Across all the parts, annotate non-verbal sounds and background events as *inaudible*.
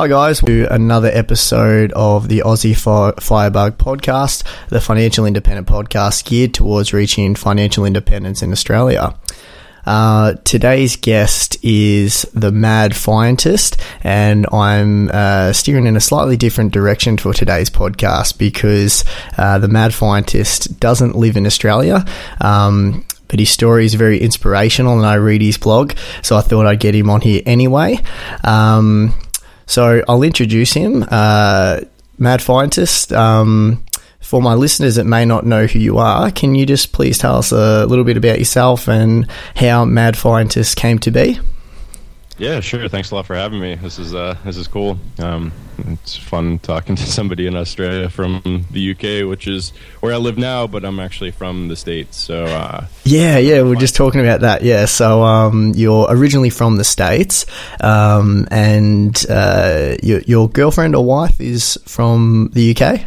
Hi, guys. To another episode of the Aussie Firebug podcast, the financial independent podcast geared towards reaching financial independence in Australia. Uh, today's guest is the Mad Fientist, and I'm uh, steering in a slightly different direction for today's podcast because uh, the Mad Fientist doesn't live in Australia. Um, but his story is very inspirational, and I read his blog, so I thought I'd get him on here anyway. Um, so I'll introduce him. Uh, Mad Fientist. Um, for my listeners that may not know who you are, can you just please tell us a little bit about yourself and how Mad Fientist came to be? Yeah, sure. Thanks a lot for having me. This is uh, this is cool. Um, it's fun talking *laughs* to somebody in Australia from the UK, which is where I live now, but I'm actually from the states. So uh, yeah, yeah, we're just talking about that. Yeah, so um, you're originally from the states, um, and uh, your, your girlfriend or wife is from the UK.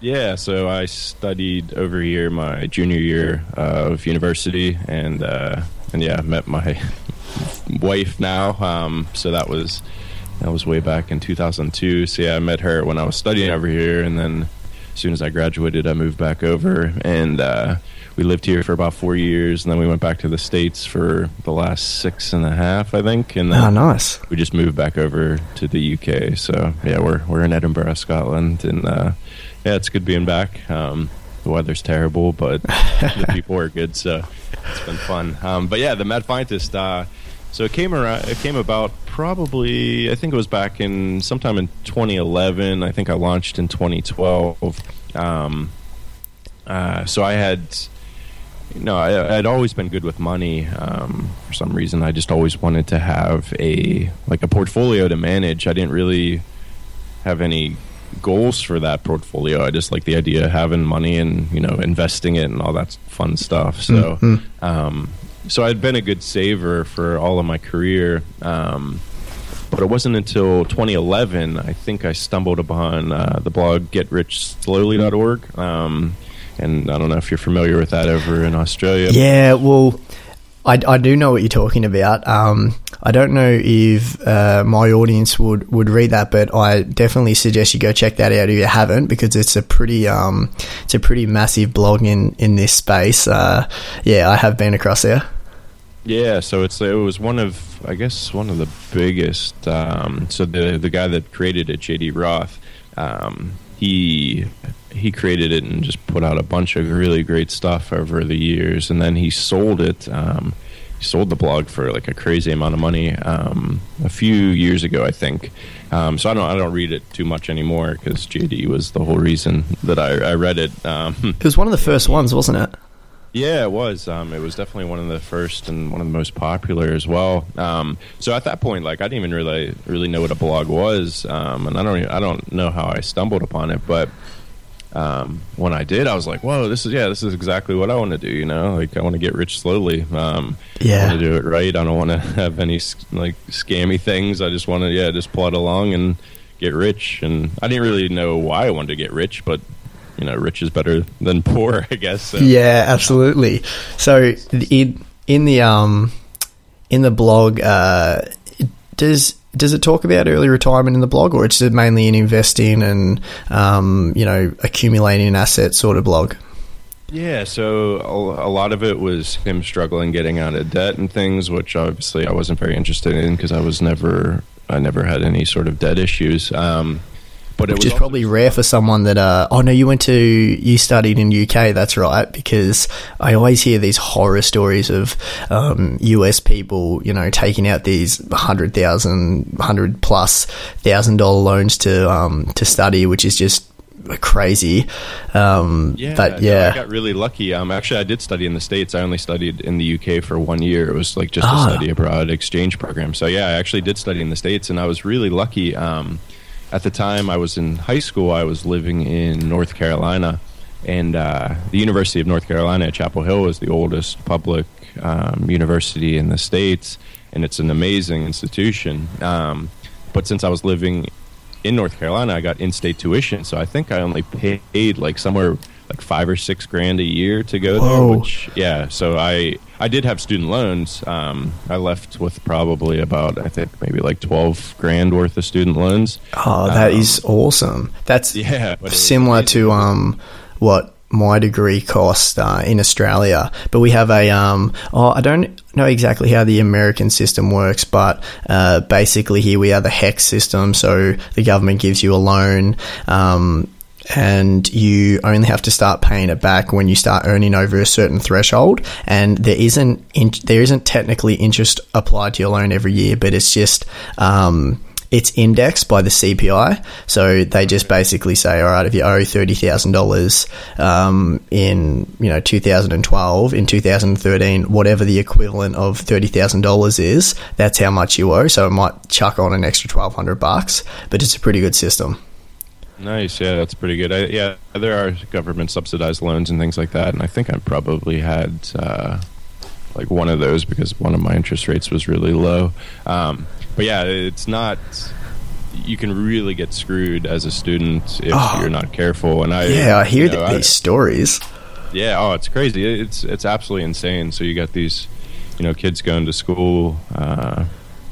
Yeah, so I studied over here my junior year of university, and uh, and yeah, met my wife now. Um, so that was that was way back in 2002. So yeah, I met her when I was studying over here, and then as soon as I graduated, I moved back over, and uh, we lived here for about four years, and then we went back to the states for the last six and a half, I think. And then oh, nice. We just moved back over to the UK. So yeah, we're we're in Edinburgh, Scotland, and uh, yeah, it's good being back. Um, the weather's terrible, but the *laughs* people are good, so it's been fun. Um, but yeah, the Mad Fientist. Uh, so it came around. It came about probably. I think it was back in sometime in 2011. I think I launched in 2012. Um, uh, so I had. You know, I, I'd always been good with money. Um, for some reason, I just always wanted to have a like a portfolio to manage. I didn't really have any goals for that portfolio. I just like the idea of having money and you know investing it and all that fun stuff. So, mm-hmm. um, so I'd been a good saver for all of my career. Um, but it wasn't until 2011 I think I stumbled upon uh, the blog GetRichSlowly.org. Um, and I don't know if you're familiar with that over in Australia. Yeah, well, I, I do know what you're talking about. Um, I don't know if uh, my audience would, would read that, but I definitely suggest you go check that out if you haven't, because it's a pretty um, it's a pretty massive blog in in this space. Uh, yeah, I have been across there. Yeah, so it's it was one of I guess one of the biggest. Um, so the the guy that created it, JD Roth, um, he he created it and just put out a bunch of really great stuff over the years, and then he sold it. Um, he sold the blog for like a crazy amount of money um, a few years ago, I think. Um, so I don't I don't read it too much anymore because JD was the whole reason that I, I read it. Um, it was one of the first ones, wasn't it? Yeah, it was. Um, it was definitely one of the first and one of the most popular as well. Um, so at that point, like I didn't even really really know what a blog was, um, and I don't even, I don't know how I stumbled upon it, but um, when I did, I was like, "Whoa, this is yeah, this is exactly what I want to do." You know, like I want to get rich slowly. Um, yeah, I want to do it right. I don't want to *laughs* have any like scammy things. I just want to yeah, just plod along and get rich. And I didn't really know why I wanted to get rich, but you know, rich is better than poor, *laughs* I guess. So. Yeah, absolutely. So in in the um in the blog, uh, does does it talk about early retirement in the blog, or it's it mainly an investing and um, you know accumulating an asset sort of blog? Yeah, so a, lot of it was him struggling getting out of debt and things, which obviously I wasn't very interested in because I was never I never had any sort of debt issues. Um, but Which is probably rare for someone that, uh, oh no, you went to, you studied in UK, that's right, because I always hear these horror stories of um, US people, you know, taking out these hundred thousand, hundred plus thousand dollar loans to um, to study, which is just crazy. Um, yeah, but yeah, I got really lucky. Um, actually, I did study in the states. I only studied in the UK for one year. It was like just a ah. study abroad exchange program. So yeah, I actually did study in the states, and I was really lucky. Um, at the time I was in high school, I was living in North Carolina, and uh, the University of North Carolina at Chapel Hill is the oldest public um, university in the states, and it's an amazing institution. Um, but since I was living in North Carolina, I got in-state tuition, so I think I only paid like somewhere like five or six grand a year to go Whoa. there. Which yeah, so I I did have student loans. Um, I left with probably about I think maybe like twelve grand worth of student loans. Oh, that Um, is awesome. That's *laughs* Yeah, but it was similar to um what my degree cost uh, in Australia. But we have a um oh I don't know exactly how the American system works, but uh, basically here we have the HECS system. So the government gives you a loan. Um, and you only have to start paying it back when you start earning over a certain threshold. And there isn't in, there isn't technically interest applied to your loan every year, but it's just um, it's indexed by the CPI. So they just basically say, all right, if you owe thirty thousand dollars um, in you know 2012, in 2013, whatever the equivalent of thirty thousand dollars is, that's how much you owe. So it might chuck on an extra twelve hundred bucks, but it's a pretty good system. Nice, yeah, that's pretty good. I, yeah, there are government subsidized loans and things like that, and I think I probably had uh, like one of those because one of my interest rates was really low. Um, but yeah, it's not. You can really get screwed as a student if Oh. you're not careful. And I, Yeah, I hear you know, th- I- these stories. yeah, oh, it's crazy. It's it's absolutely insane. So you got these, you know, kids going to school, uh,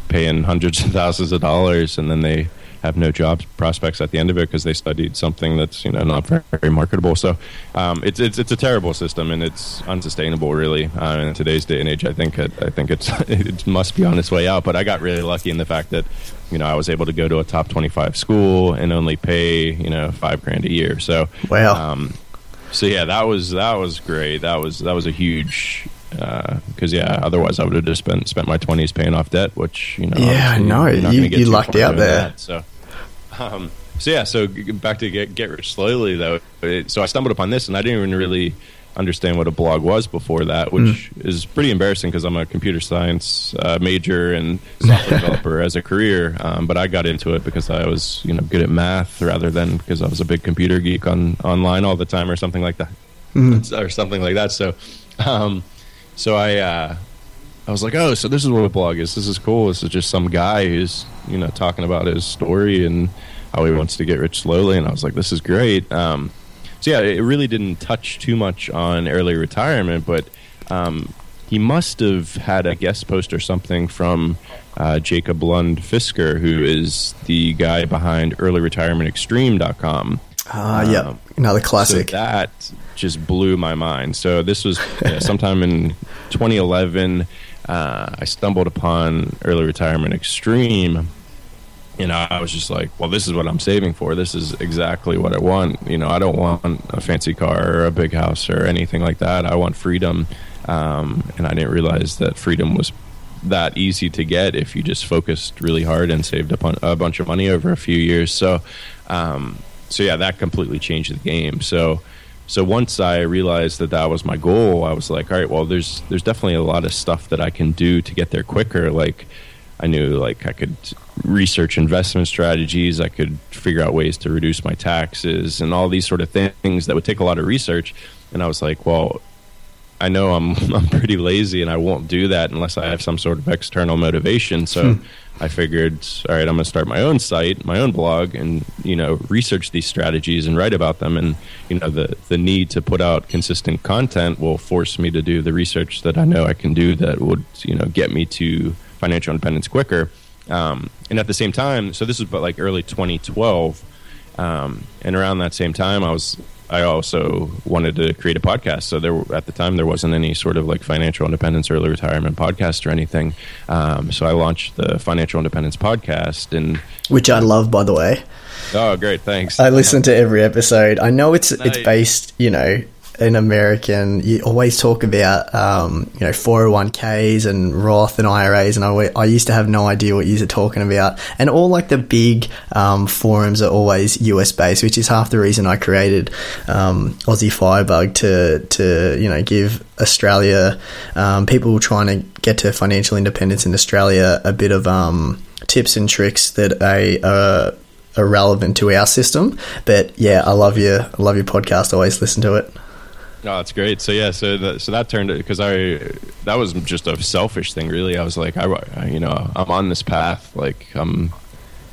paying hundreds of thousands of dollars, and then they have no job prospects at the end of it because they studied something that's you know not very, very marketable. So um, it's it's it's a terrible system and it's unsustainable, really. Uh, in today's day and age, I think it, I think it's *laughs* it must be on its way out. But I got really lucky in the fact that you know I was able to go to a top twenty five school and only pay you know five grand a year. So Wow. um, so yeah, that was that was great. That was that was a huge because yeah, otherwise I would have just spent spent my twenties paying off debt, which you know. Yeah, no, you- you lucked out there. that, so, um, so yeah, so back to get get rich slowly though. It, so I stumbled upon this, and I didn't even really understand what a blog was before that, which Hmm. is pretty embarrassing because I'm a computer science uh, major and software *laughs* developer as a career. Um, but I got into it because I was you know good at math rather than because I was a big computer geek on online all the time or something like that or something like that. So, um, so I, uh, I was like, oh, so this is what a blog is. This is cool. This is just some guy who's you know talking about his story and how he wants to get rich slowly. And I was like, this is great. Um, so yeah, it really didn't touch too much on early retirement, but um, he must have had a guest post or something from uh, Jacob Lund Fisker, who is the guy behind earlyretirementextreme.com. Ah, yeah, another classic. So that just blew my mind. So this was yeah, sometime in 2011. Uh, I stumbled upon early retirement extreme, and I was just like, "Well, this is what I'm saving for. This is exactly what I want. You know, I don't want a fancy car or a big house or anything like that. I want freedom." Um, and I didn't realize that freedom was that easy to get if you just focused really hard and saved bun- a bunch of money over a few years. So, um, so yeah, that completely changed the game. So, so once I realized that that was my goal, I was like, all right, well, there's there's definitely a lot of stuff that I can do to get there quicker. Like, I knew like I could research investment strategies, I could figure out ways to reduce my taxes, and all these sort of things that would take a lot of research. And I was like, well, I know I'm *laughs* I'm pretty lazy and I won't do that unless I have some sort of external motivation. So I figured, all right, I'm going to start my own site, my own blog, and you know research these strategies and write about them. And you know the the need to put out consistent content will force me to do the research that I know I can do that would you know get me to financial independence quicker. Um, and at the same time, so this is about like early 2012, um, and around that same time, I was I also wanted to create a podcast. So there at the time there wasn't any sort of like financial independence, early retirement podcast or anything. Um, so I launched the Financial Independence podcast, and which I love, by the way. oh, great, thanks. I listen to every episode. I know it's it's based, you know, in American. You always talk about, um, you know, four hundred one ks and Roth and IRAs, and I, I used to have no idea what you're talking about. And all like the big um, forums are always US based, which is half the reason I created um, Aussie Firebug to to you know give Australia um, people trying to get to financial independence in Australia a bit of um, tips and tricks that uh, are relevant to our system. But yeah, I love your I love your podcast. Always listen to it. Oh, that's great. So yeah, so that, so that turned it because I that was just a selfish thing, really. I was like, I, I- you know, I'm on this path. Like I'm,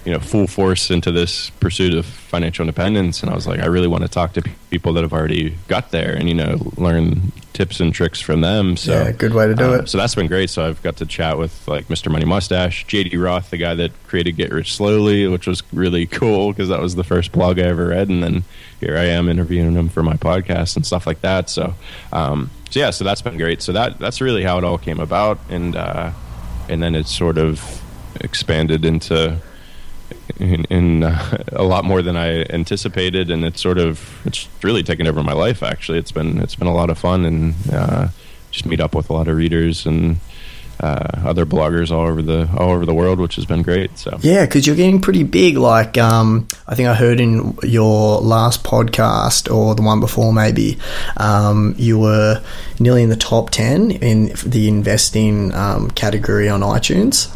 you know full force into this pursuit of financial independence and i was like i really want to talk to people that have already got there and you know learn tips and tricks from them so yeah good way to do um, it so that's been great so i've got to chat with like mr money mustache jd roth the guy that created get rich slowly which was really cool because that was the first blog i ever read and then here i am interviewing him for my podcast and stuff like that. So um, so yeah so that's been great. So that that's really how it all came about. And uh, and then it's sort of expanded into in, in uh, a lot more than I anticipated, and it's sort of it's really taken over my life. Actually, it's been it's been a lot of fun, and uh, just meet up with a lot of readers and uh, other bloggers all over the all over the world, which has been great. So yeah, because you're getting pretty big. Like um, I think I heard in your last podcast or the one before, maybe um, you were nearly in the top ten in the investing um, category on iTunes.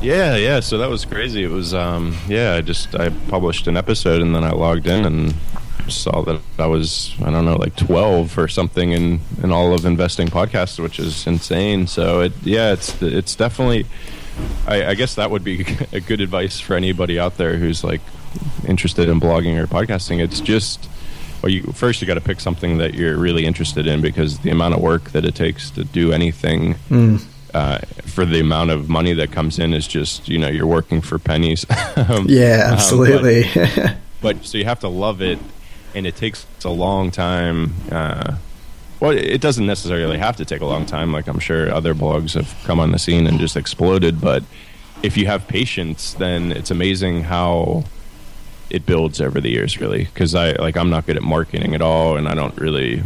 Yeah, yeah. So that was crazy. It was, um, yeah. I just I published an episode and then I logged in and saw that I was I don't know like twelve or something in in all of investing podcasts, which is insane. So it yeah, it's it's definitely. I, I guess that would be *laughs* a good advice for anybody out there who's like interested in blogging or podcasting. It's just well, you first you got to pick something that you're really interested in because the amount of work that it takes to do anything. Mm uh, for the amount of money that comes in is just you know you're working for pennies. *laughs* um, yeah, absolutely. Um, *laughs* but, but, so you have to love it, and it takes a long time. Uh, well, it doesn't necessarily have to take a long time. Like I'm sure other blogs have come on the scene and just exploded. But if you have patience, then it's amazing how it builds over the years. Really, because I like I'm not good at marketing at all, and I don't really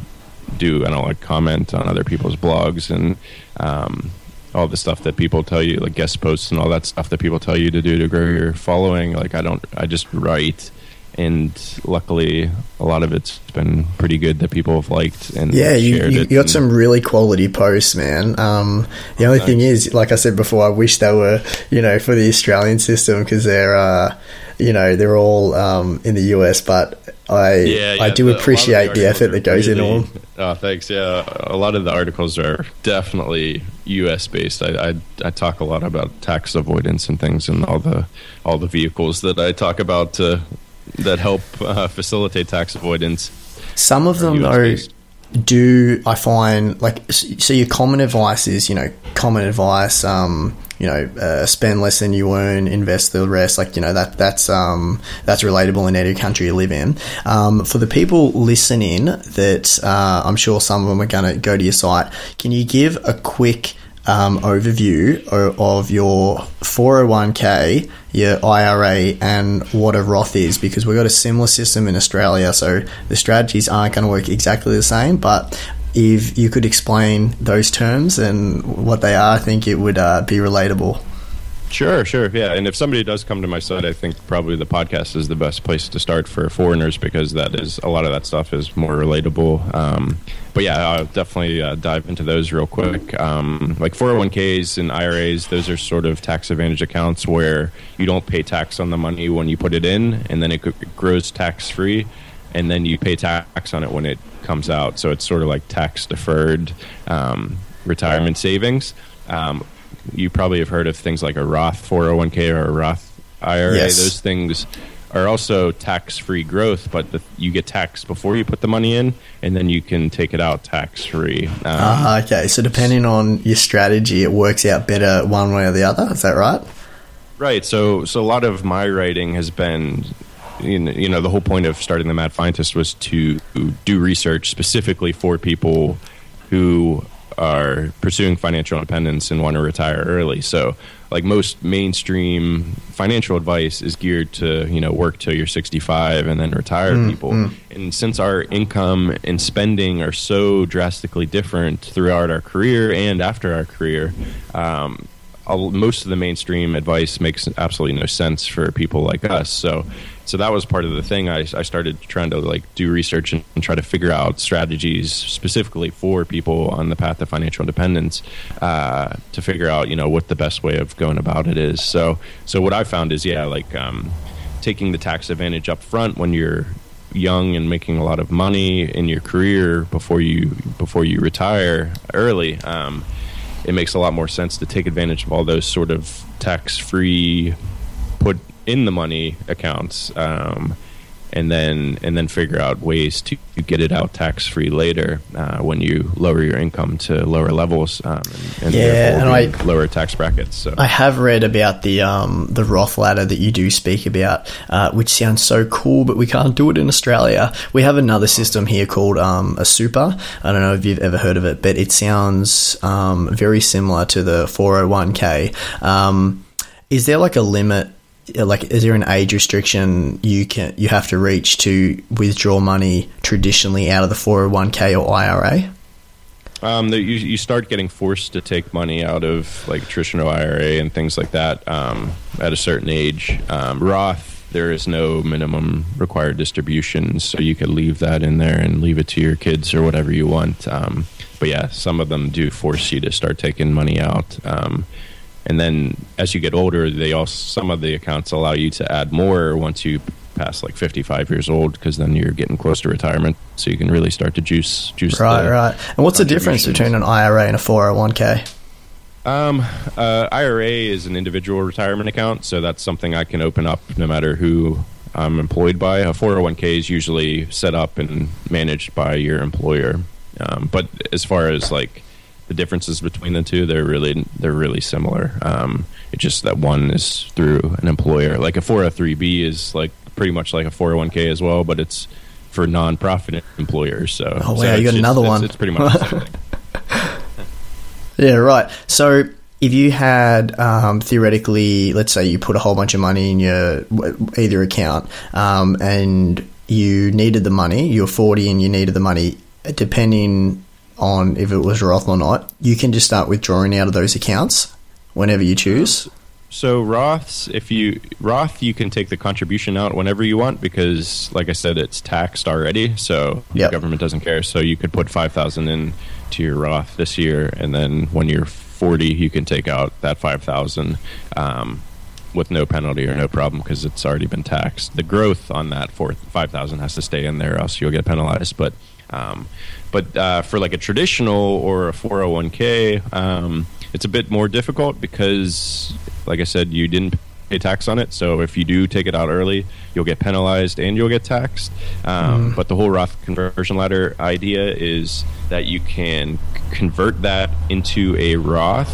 do. I don't like comment on other people's blogs and. Um, all the stuff that people tell you, like guest posts and all that stuff that people tell you to do to grow your following. Like I don't, I just write, and luckily a lot of it's been pretty good that people have liked and yeah, you, you, you got some really quality posts, man. Um, the only nice. thing is, like I said before, I wish they were, you know, for the Australian system because they're, uh, you know, they're all um, in the US, but I yeah, yeah, I do the, appreciate the, the, effort that goes really, into them. Oh, thanks. Yeah, a lot of the articles are definitely U.S. based. I, I, I talk a lot about tax avoidance and things, and all the all the vehicles that I talk about to, that help uh, facilitate tax avoidance. Some of them, though, do I find like so? Your common advice is you know common advice. Um, you know, uh, spend less than you earn, invest the rest. Like you know that that's um, that's relatable in any country you live in. Um, for the people listening, that uh, I'm sure some of them are going to go to your site. Can you give a quick um, overview of, your 401k, your IRA, and what a Roth is because we've got a similar system in Australia. So the strategies aren't going to work exactly the same, but if you could explain those terms and what they are, I think it would uh, be relatable. Sure, sure, yeah. And if somebody does come to my site, I think probably the podcast is the best place to start for foreigners because that is a lot of that stuff is more relatable. Um, but yeah, I'll definitely uh, dive into those real quick. Um, like 401ks and IRAs, those are sort of tax advantage accounts where you don't pay tax on the money when you put it in, and then it grows tax free, and then you pay tax on it when it comes out. So it's sort of like tax deferred um, retirement savings. Um, you probably have heard of things like a Roth 401k or a Roth IRA. Yes. Those things are also tax free growth, but the, you get taxed before you put the money in, and then you can take it out tax free. Um, uh, okay, so depending on your strategy, it works out better one way or the other. Is that right? Right. So, so a lot of my writing has been you know, the whole point of starting the Mad Fientist was to do research specifically for people who are pursuing financial independence and want to retire early. So, like most mainstream financial advice is geared to you know work till you're 65 and then retire mm, people. Mm. And since our income and spending are so drastically different throughout our career and after our career, um, most of the mainstream advice makes absolutely no sense for people like us. So so that was part of the thing. I, I started trying to like do research and, and, try to figure out strategies specifically for people on the path of financial independence uh, to figure out you know what the best way of going about it is. So so what I found is yeah like um, taking the tax advantage up front when you're young and making a lot of money in your career before you before you retire early. Um, it makes a lot more sense to take advantage of all those sort of tax free put in the money accounts. Um, and then and then figure out ways to get it out tax free later uh, when you lower your income to lower levels um, and, and Yeah, and I- lower tax brackets. So I have read about the um, the Roth ladder that you do speak about, uh, which sounds so cool, but we can't do it in Australia. We have another system here called um, a super. I don't know if you've ever heard of it, but it sounds um, very similar to the 401k. Um, is there like a limit? Like, is there an age restriction you can you have to reach to withdraw money traditionally out of the 401k or IRA? Um, that you, you start getting forced to take money out of like traditional IRA and things like that um, at a certain age. Um, Roth, there is no minimum required distribution, so you could leave that in there and leave it to your kids or whatever you want. Um, but yeah, some of them do force you to start taking money out. And then as you get older, they also some of the accounts allow you to add more once you pass like 55 years old because then you're getting close to retirement so you can really start to juice juice Right, right. And what's the difference between an IRA and a 401k? Um, uh, IRA is an individual retirement account, so that's something I can open up no matter who I'm employed by. A 401k is usually set up and managed by your employer. Um, but as far as like the differences between the two, they're really they're really similar. Um, it's just that one is through an employer. Like a 403b is like pretty much like a 401k as well, but it's for non-profit employers. So, Oh, so you got another it's- one. It's pretty much the same thing. *laughs* Yeah, right. So if you had um, theoretically, let's say you put a whole bunch of money in your either account, um, and you needed the money, you're 40 and you needed the money, depending on if it was Roth or not, you can just start withdrawing out of those accounts whenever you choose. So Roths, if you Roth, you can take the contribution out whenever you want because, like I said, it's taxed already. So Yep. the government doesn't care. So you could put five thousand in to your Roth this year, and then when you're forty, you can take out that five thousand um, with no penalty or no problem because it's already been taxed. The growth on that four five thousand has to stay in there, or else you'll get penalized. But um, but uh, for like a traditional or a 401k, um, it's a bit more difficult because, like I said, you didn't pay tax on it. So if you do take it out early, you'll get penalized and you'll get taxed. Um, But the whole Roth conversion ladder idea is that you can convert that into a Roth.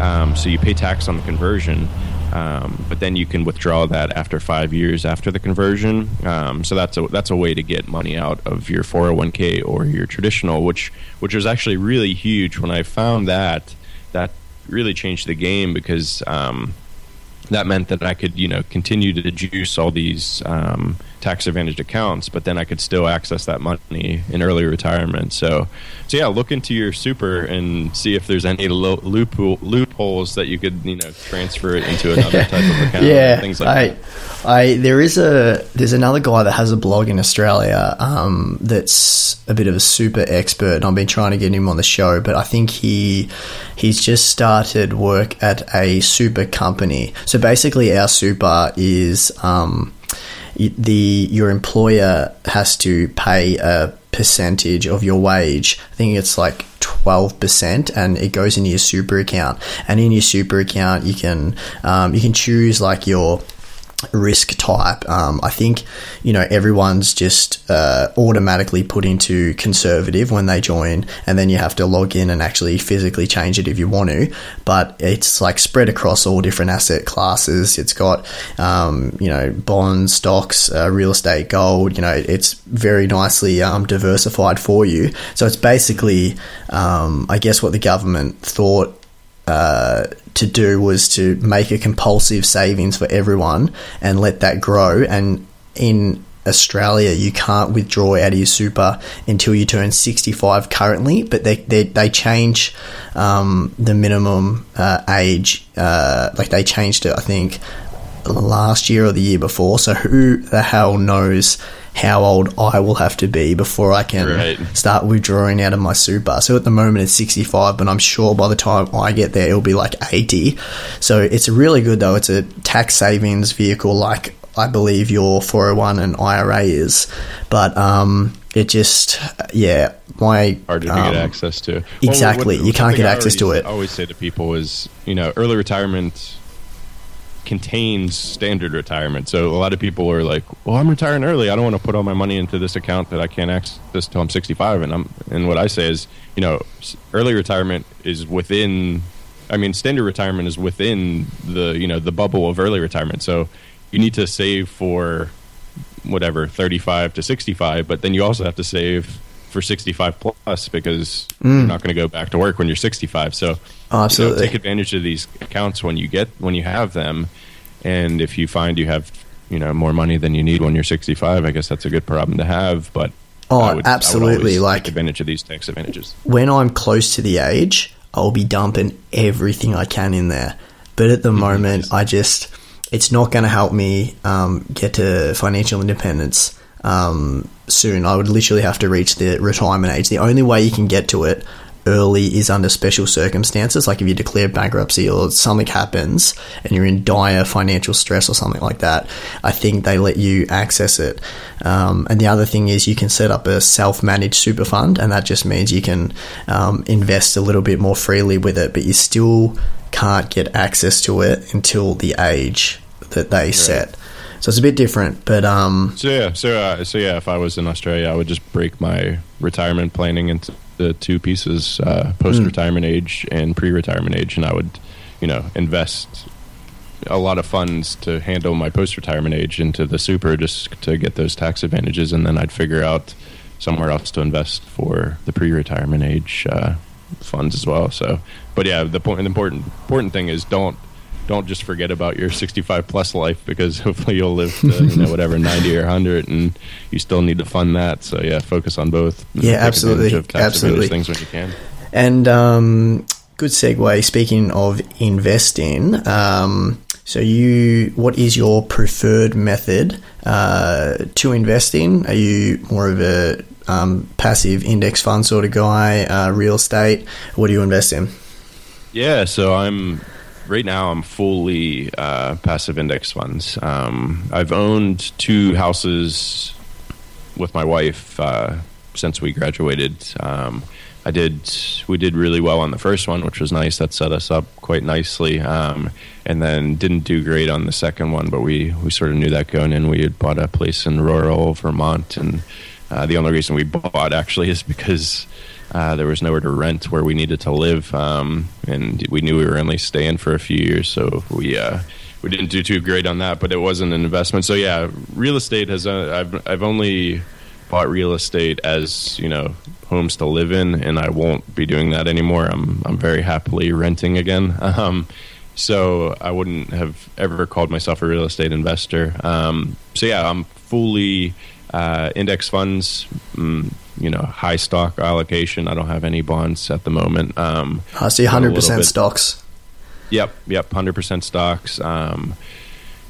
Um, so you pay tax on the conversion, um, but then you can withdraw that after five years after the conversion. Um, so that's a that's a way to get money out of your 401k or your traditional, which which was actually really huge when I found that. That really changed the game because um, that meant that I could, you know, continue to juice all these um, tax advantaged accounts, but then I could still access that money in early retirement. So, so yeah, look into your super and see if there's any lo- loophole, loopholes that you could, you know, transfer it into another type of account. *laughs* yeah, things like I, that. I there is a there's another guy that has a blog in Australia um, that's a bit of a super expert, and I've been trying to get him on the show, but I think he he's just started work at a super company. So basically, our super is um, the your employer has to pay a percentage of your wage. I think it's like 12% and it goes into your super account. And in your super account, you can, um, you can choose like your, risk type. Um, I think you know everyone's just uh, automatically put into conservative when they join, and then you have to log in and actually physically change it if you want to. But it's like spread across all different asset classes. It's got um, you know bonds, stocks, uh, real estate, gold. You know it's very nicely um, diversified for you. So it's basically, um, I guess, what the government thought uh, to do was to make a compulsive savings for everyone and let that grow. And in Australia, you can't withdraw out of your super until you turn 65 currently, but they, they, they change um, the minimum uh, age. Uh, like they changed it, I think, last year or the year before. So who the hell knows how old I will have to be before I can Right. start withdrawing out of my super. So at the moment it's 65, but I'm sure by the time I get there it'll be like 80. So it's really good though. It's a tax savings vehicle like I believe your 401 and IRA is. But um it just yeah, my harder to um, get access to. exactly. You can't get I access to it. I always say to people is, you know, early retirement contains standard retirement. So a lot of people are like, "Well, I'm retiring early. I don't want to put all my money into this account that I can't access till I'm 65." And I'm and what I say is, you know, early retirement is within. I mean, standard retirement is within the you know the bubble of early retirement. So you need to save for whatever 35 to 65, but then you also have to save for 65 plus because mm. you're not going to go back to work when you're 65. So oh, absolutely you know, take advantage of these accounts when you get when you have them, and if you find you have you know more money than you need when you're 65, I guess that's a good problem to have. But oh, would, absolutely, like take advantage of these tax advantages. When I'm close to the age, I'll be dumping everything I can in there. But at the mm-hmm. moment, I just it's not going to help me um, get to financial independence um, soon. I would literally have to reach the retirement age. The only way you can get to it early is under special circumstances, like if you declare bankruptcy or something happens and you're in dire financial stress or something like that. I think they let you access it. Um, and the other thing is you can set up a self-managed super fund, and that just means you can um, invest a little bit more freely with it, but you still can't get access to it until the age that they right. set. So it's a bit different, but um. So yeah, so uh, so yeah, if I was in Australia, I would just break my retirement planning into the two pieces: uh, post-retirement mm. age and pre-retirement age, and I would, you know, invest a lot of funds to handle my post-retirement age into the super just to get those tax advantages, and then I'd figure out somewhere else to invest for the pre-retirement age uh, funds as well. So, but yeah, the point, the important important thing is don't don't just forget about your 65 plus life because *laughs* hopefully you'll live to, you know whatever 90 or 100 and you still need to fund that. So yeah focus on both. Yeah absolutely. absolutely. things when you can. And um, good segue speaking of investing um, so you what is your preferred method uh, to invest in? Are you more of a um, passive index fund sort of guy uh, real estate? What do you invest in? Yeah so i'm right now I'm fully uh, passive index funds. Um, I've owned two houses with my wife uh, since we graduated. Um, I did. We did really well on the first one, which was nice. That set us up quite nicely. Um, and then didn't do great on the second one, but we we sort of knew that going in. We had bought a place in rural Vermont, and uh, the only reason we bought actually is because uh, there was nowhere to rent where we needed to live, um, and we knew we were only staying for a few years, so we uh, we didn't do too great on that. But it wasn't an investment, so yeah, real estate has. Uh, I've I've only bought real estate as you know homes to live in, and I won't be doing that anymore. I'm I'm very happily renting again. *laughs* Um, so I wouldn't have ever called myself a real estate investor. Um, so yeah, I'm fully uh, index funds. Mm, you know high stock allocation. I don't have any bonds at the moment. Um, I see hundred percent stocks. Yep, yep, hundred percent stocks. Um,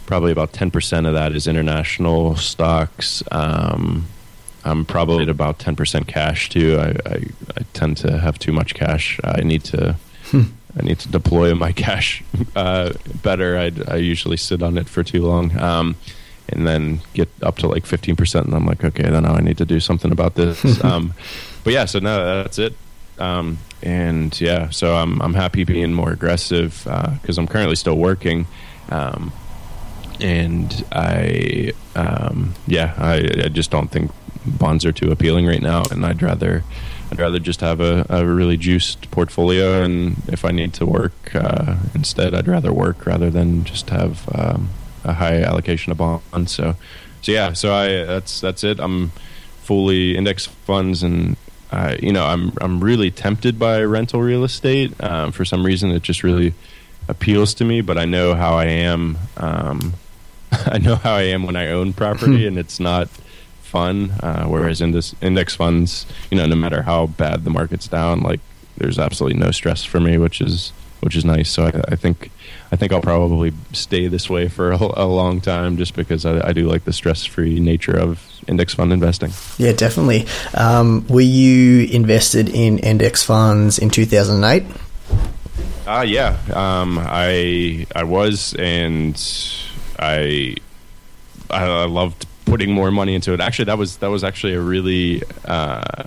probably about ten percent of that is international stocks. Um, I'm probably at about ten percent cash too. I, I, I, tend to have too much cash. I need to. Hmm. I need to deploy my *laughs* cash uh, better. I, I usually sit on it for too long. Um, and then get up to like 15% and i'm like okay then now i need to do something about this. *laughs* Um, but yeah so now that's it. Um, and yeah so I'm, I'm happy being more aggressive because uh, i'm currently still working. Um, and i um, yeah I, I, just don't think bonds are too appealing right now and i'd rather I'd rather just have a, a really juiced portfolio, and if I need to work uh, instead, I'd rather work rather than just have um, a high allocation of bonds. So, so yeah, so I that's that's it. I'm fully index funds, and I, you know, I'm I'm really tempted by rental real estate. Um, for some reason, it just really appeals to me. But I know how I am. Um, *laughs* I know how I am when I own property, and it's not fun. Uh, whereas in this index funds, you know, no matter how bad the market's down, like there's absolutely no stress for me, which is which is nice. So I, I think I think I'll probably stay this way for a, a long time, just because I, I do like the stress-free nature of index fund investing. Yeah, definitely. Um, were you invested in index funds in 2008? Ah, uh, yeah. Um, I I was, and I I loved putting more money into it. Actually, that was that was actually a really uh,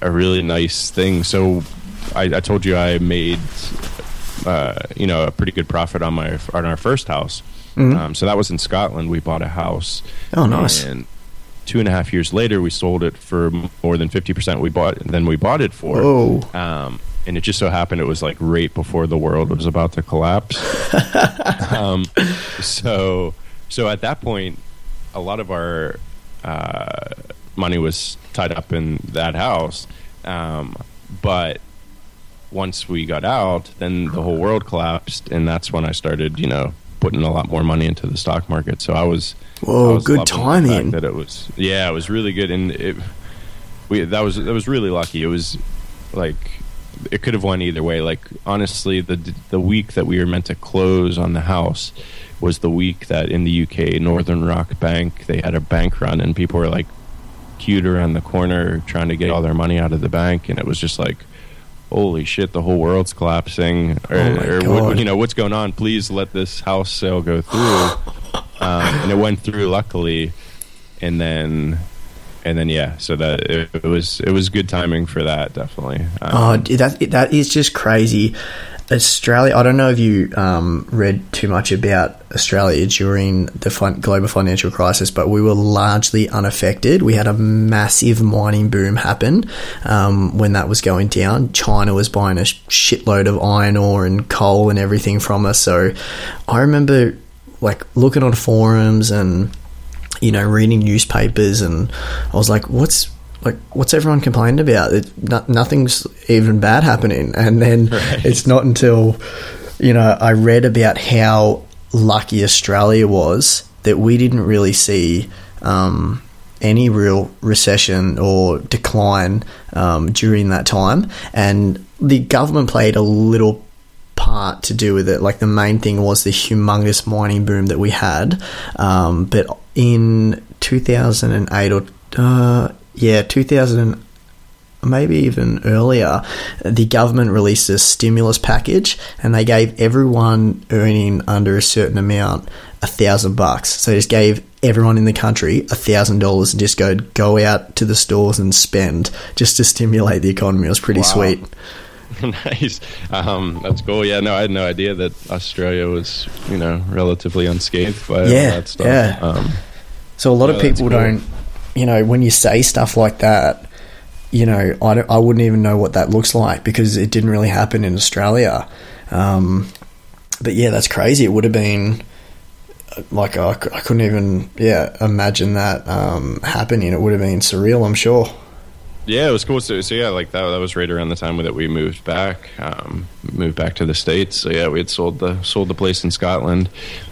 a really nice thing. So I, I told you I made uh, you know, a pretty good profit on my on our first house. Mhm. Um, so that was in Scotland. We bought a house. Oh, nice. And two and a half years later, we sold it for more than fifty percent we bought than we bought it for. Whoa. Um, and it just so happened it was like right before the world was about to collapse. *laughs* um, so, so at that point, a lot of our uh, money was tied up in that house. Um, but once we got out, then the whole world collapsed, and that's when I started, you know, putting a lot more money into the stock market. So I was, Whoa, I was good loving the fact timing. That it was, yeah, it was really good, and it, we that was that was really lucky. It was like it could have went either way. Like honestly, the the week that we were meant to close on the house was the week that in the UK Northern Rock Bank they had a bank run, and people were like queued around the corner trying to get all their money out of the bank, and it was just like. Holy shit! The whole world's collapsing, or, Oh or what, you know what's going on? Please let this house sale go through, *laughs* um, and it went through luckily, and then and then yeah, so that it, it was it was good timing for that definitely. Um, Oh, dude, that that is just crazy. Australia. I don't know if you um, read too much about Australia during the fin- global financial crisis, but we were largely unaffected. We had a massive mining boom happen um, when that was going down. China was buying a shitload of iron ore and coal and everything from us. So I remember like looking on forums and you know, reading newspapers, and I was like, "What's like, what's everyone complaining about? It, no, nothing's even bad happening." And then *laughs* Right. it's not until you know I read about how lucky Australia was that we didn't really see um, any real recession or decline um, during that time, and the government played a little part to do with it. Like the main thing was the humongous mining boom that we had. Um, but in 2008 or uh, yeah, 2000 maybe even earlier, the government released a stimulus package and they gave everyone earning under a certain amount a thousand bucks. So they just gave everyone in the country a thousand dollars and just go go out to the stores and spend just to stimulate the economy. It was pretty Wow. sweet. *laughs* nice, um, that's cool. Yeah, no, I had no idea that Australia was you know relatively unscathed by all that stuff. yeah. Um, So a lot Yeah, of people cool. don't, you know, when you say stuff like that, you know, I, I wouldn't even know what that looks like because it didn't really happen in Australia. Um, but yeah, that's crazy. It would have been uh, like I couldn't even, yeah, imagine that um, happening. It would have been surreal, I'm sure. Yeah, it was cool. So, so yeah, like that. That was right around the time that we moved back, um, moved back to the states. So yeah, we had sold the sold the place in Scotland,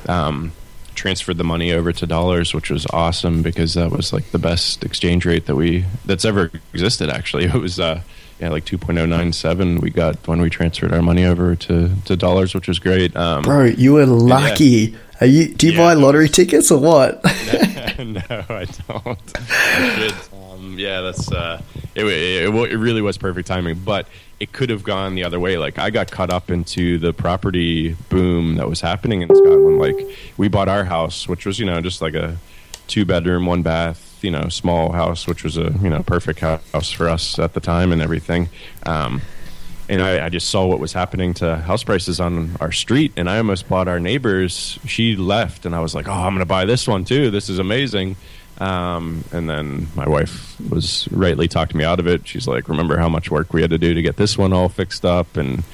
um, transferred the money over to dollars, which was awesome because that was like the best exchange rate that we that's ever existed. Actually, *laughs* it was uh, yeah like two point oh nine seven. We got when we transferred our money over to to dollars, which was great. Um, Bro, you were lucky. Are you? Do you Yeah, buy lottery tickets or what? *laughs* *laughs* no, I don't. I. Um, yeah, that's uh, it, it. It it really was perfect timing, but it could have gone the other way. Like I got caught up into the property boom that was happening in Scotland. Like we bought our house, which was you know just like a two bedroom, one bath, you know, small house, which was a you know perfect house for us at the time and everything. Um, and I, I just saw what was happening to house prices on our street, and I almost bought our neighbors. She left, and I was like, "Oh, I'm going to buy this one too. This is amazing." Um, and then my wife was rightly talked me out of it. She's like, "Remember how much work we had to do to get this one all fixed up?" And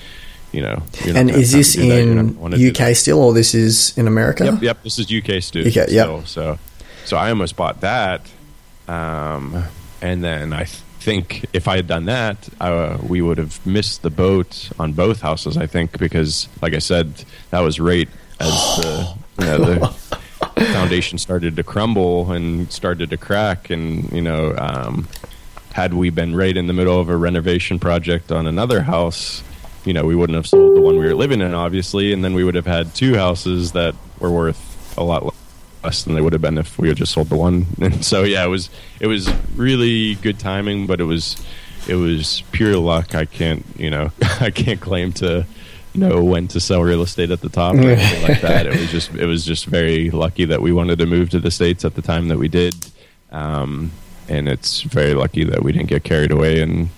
you know, and is this to do that. You're not in gonna wanna do that. UK still, or this is in America? Yep, yep. This is UK students. UK, yep. still, So, so I almost bought that, um, and then I think if I had done that, uh, we would have missed the boat on both houses. I think because, like I said, that was right as *gasps* the you know the foundation started to crumble and started to crack, and you know. Um, had we been right in the middle of a renovation project on another house, you know, we wouldn't have sold the one we were living in, obviously, and then we would have had two houses that were worth a lot less than they would have been if we had just sold the one. *laughs* And so, yeah, it was it was really good timing, but it was it was pure luck. I can't, you know, *laughs* I can't claim to know when to sell real estate at the top or anything like that. It was just it was just very lucky that we wanted to move to the states at the time that we did. Um, and it's very lucky that we didn't get carried away and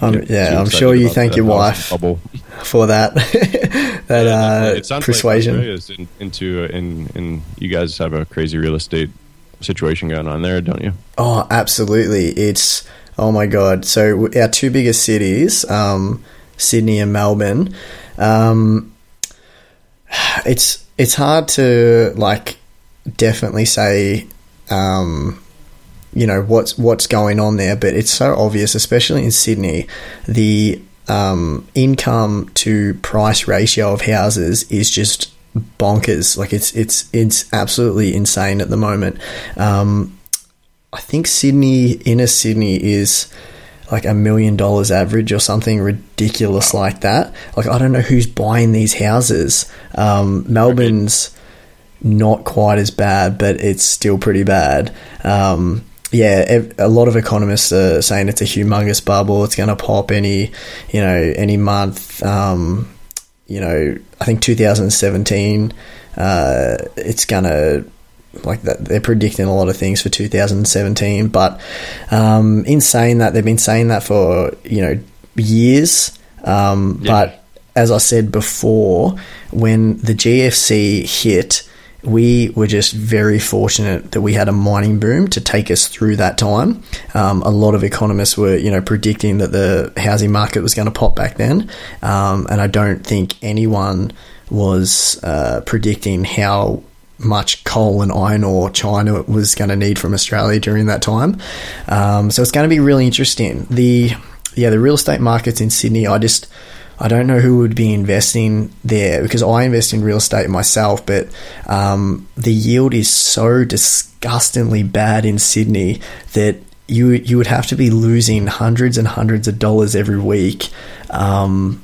Um, yeah, I'm sure you thank your wife bubble. For that *laughs* that yeah, uh, persuasion. Like is in, into in in you guys have a crazy real estate situation going on there, don't you? Oh, absolutely. It's oh my god. So our two biggest cities, um, Sydney and Melbourne. Um, *sighs* it's it's hard to like definitely say um, you know what's what's going on there, but it's so obvious, especially in Sydney, the um, income to price ratio of houses is just bonkers. Like it's it's it's absolutely insane at the moment. Um, I think Sydney, inner Sydney, is like a million dollars average or something ridiculous like that. Like I don't know who's buying these houses. Um, Melbourne's not quite as bad, but it's still pretty bad. Um, yeah, a lot of economists are saying it's a humongous bubble. It's going to pop any, you know, any month. Um, you know, I think 2017, uh, it's going to like that they're predicting a lot of things for 2017 but um, in saying that they've been saying that for you know years um, yeah. but as i said before when the gfc hit we were just very fortunate that we had a mining boom to take us through that time. Um, a lot of economists were, you know, predicting that the housing market was going to pop back then, um, and I don't think anyone was uh, predicting how much coal and iron ore China was going to need from Australia during that time. Um, so it's going to be really interesting. The yeah, the real estate markets in Sydney, I just I don't know who would be investing there because I invest in real estate myself, but um, the yield is so disgustingly bad in Sydney that you you would have to be losing hundreds and hundreds of dollars every week um,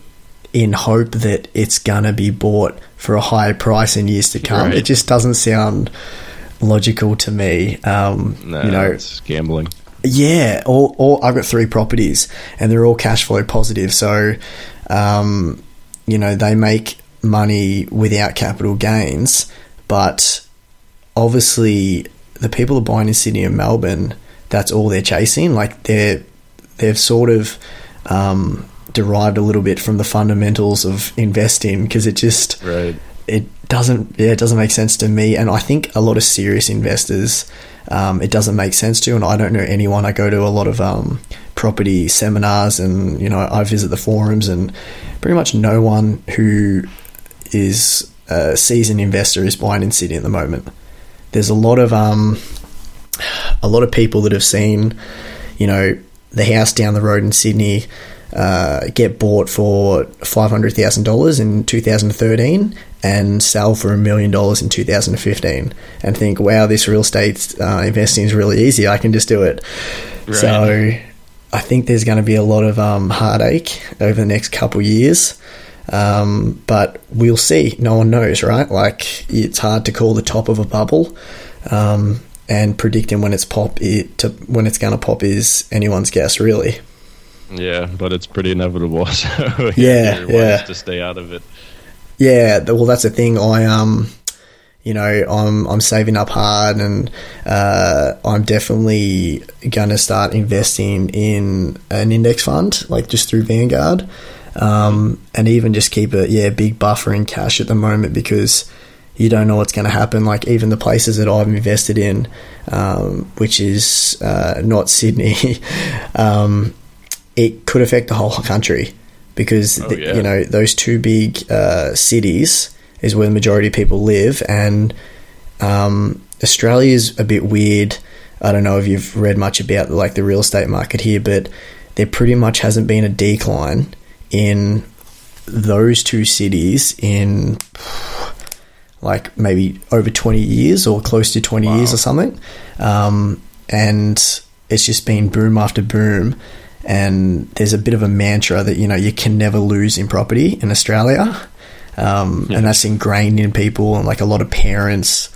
in hope that it's gonna be bought for a higher price in years to come. Right. It just doesn't sound logical to me. Um, no, you know, it's gambling. Yeah, all, all I've got three properties and they're all cash flow positive. So um, you know, they make money without capital gains, but obviously the people are buying in Sydney and Melbourne, that's all they're chasing. Like they're they've sort of um, derived a little bit from the fundamentals of investing because it just right. it doesn't yeah it doesn't make sense to me and I think a lot of serious investors um, it doesn't make sense to and I don't know anyone I go to a lot of um, property seminars and you know I visit the forums and pretty much no one who is a seasoned investor is buying in Sydney at the moment. There's a lot of um, a lot of people that have seen, you know, the house down the road in Sydney uh, get bought for five hundred thousand dollars in 2013 and sell for a million dollars in 2015, and think, wow, this real estate uh, investing is really easy. I can just do it. Right. So I think there's going to be a lot of um, heartache over the next couple years. Um, but we'll see. No one knows, right? Like it's hard to call the top of a bubble, um, and predicting when it's pop it to when it's going to pop is anyone's guess, really. Yeah, but it's pretty inevitable. *laughs* So yeah, yeah, to stay out of it. Yeah, well, that's the thing. I um, you know, I'm I'm saving up hard, and uh, I'm definitely gonna start investing in an index fund, like just through Vanguard, um, and even just keep a yeah big buffer in cash at the moment because you don't know what's going to happen. Like even the places that I've invested in, um, which is uh, not Sydney, *laughs* um, it could affect the whole country because oh, yeah. you know those two big uh, cities is where the majority of people live, and um, Australia is a bit weird. I don't know if you've read much about like the real estate market here, but there pretty much hasn't been a decline in those two cities in like maybe over 20 years or close to 20 wow. years or something. Um, and it's just been boom after boom. And there's a bit of a mantra that, you know, you can never lose in property in Australia. Um, yeah. And that's ingrained in people, and like a lot of parents,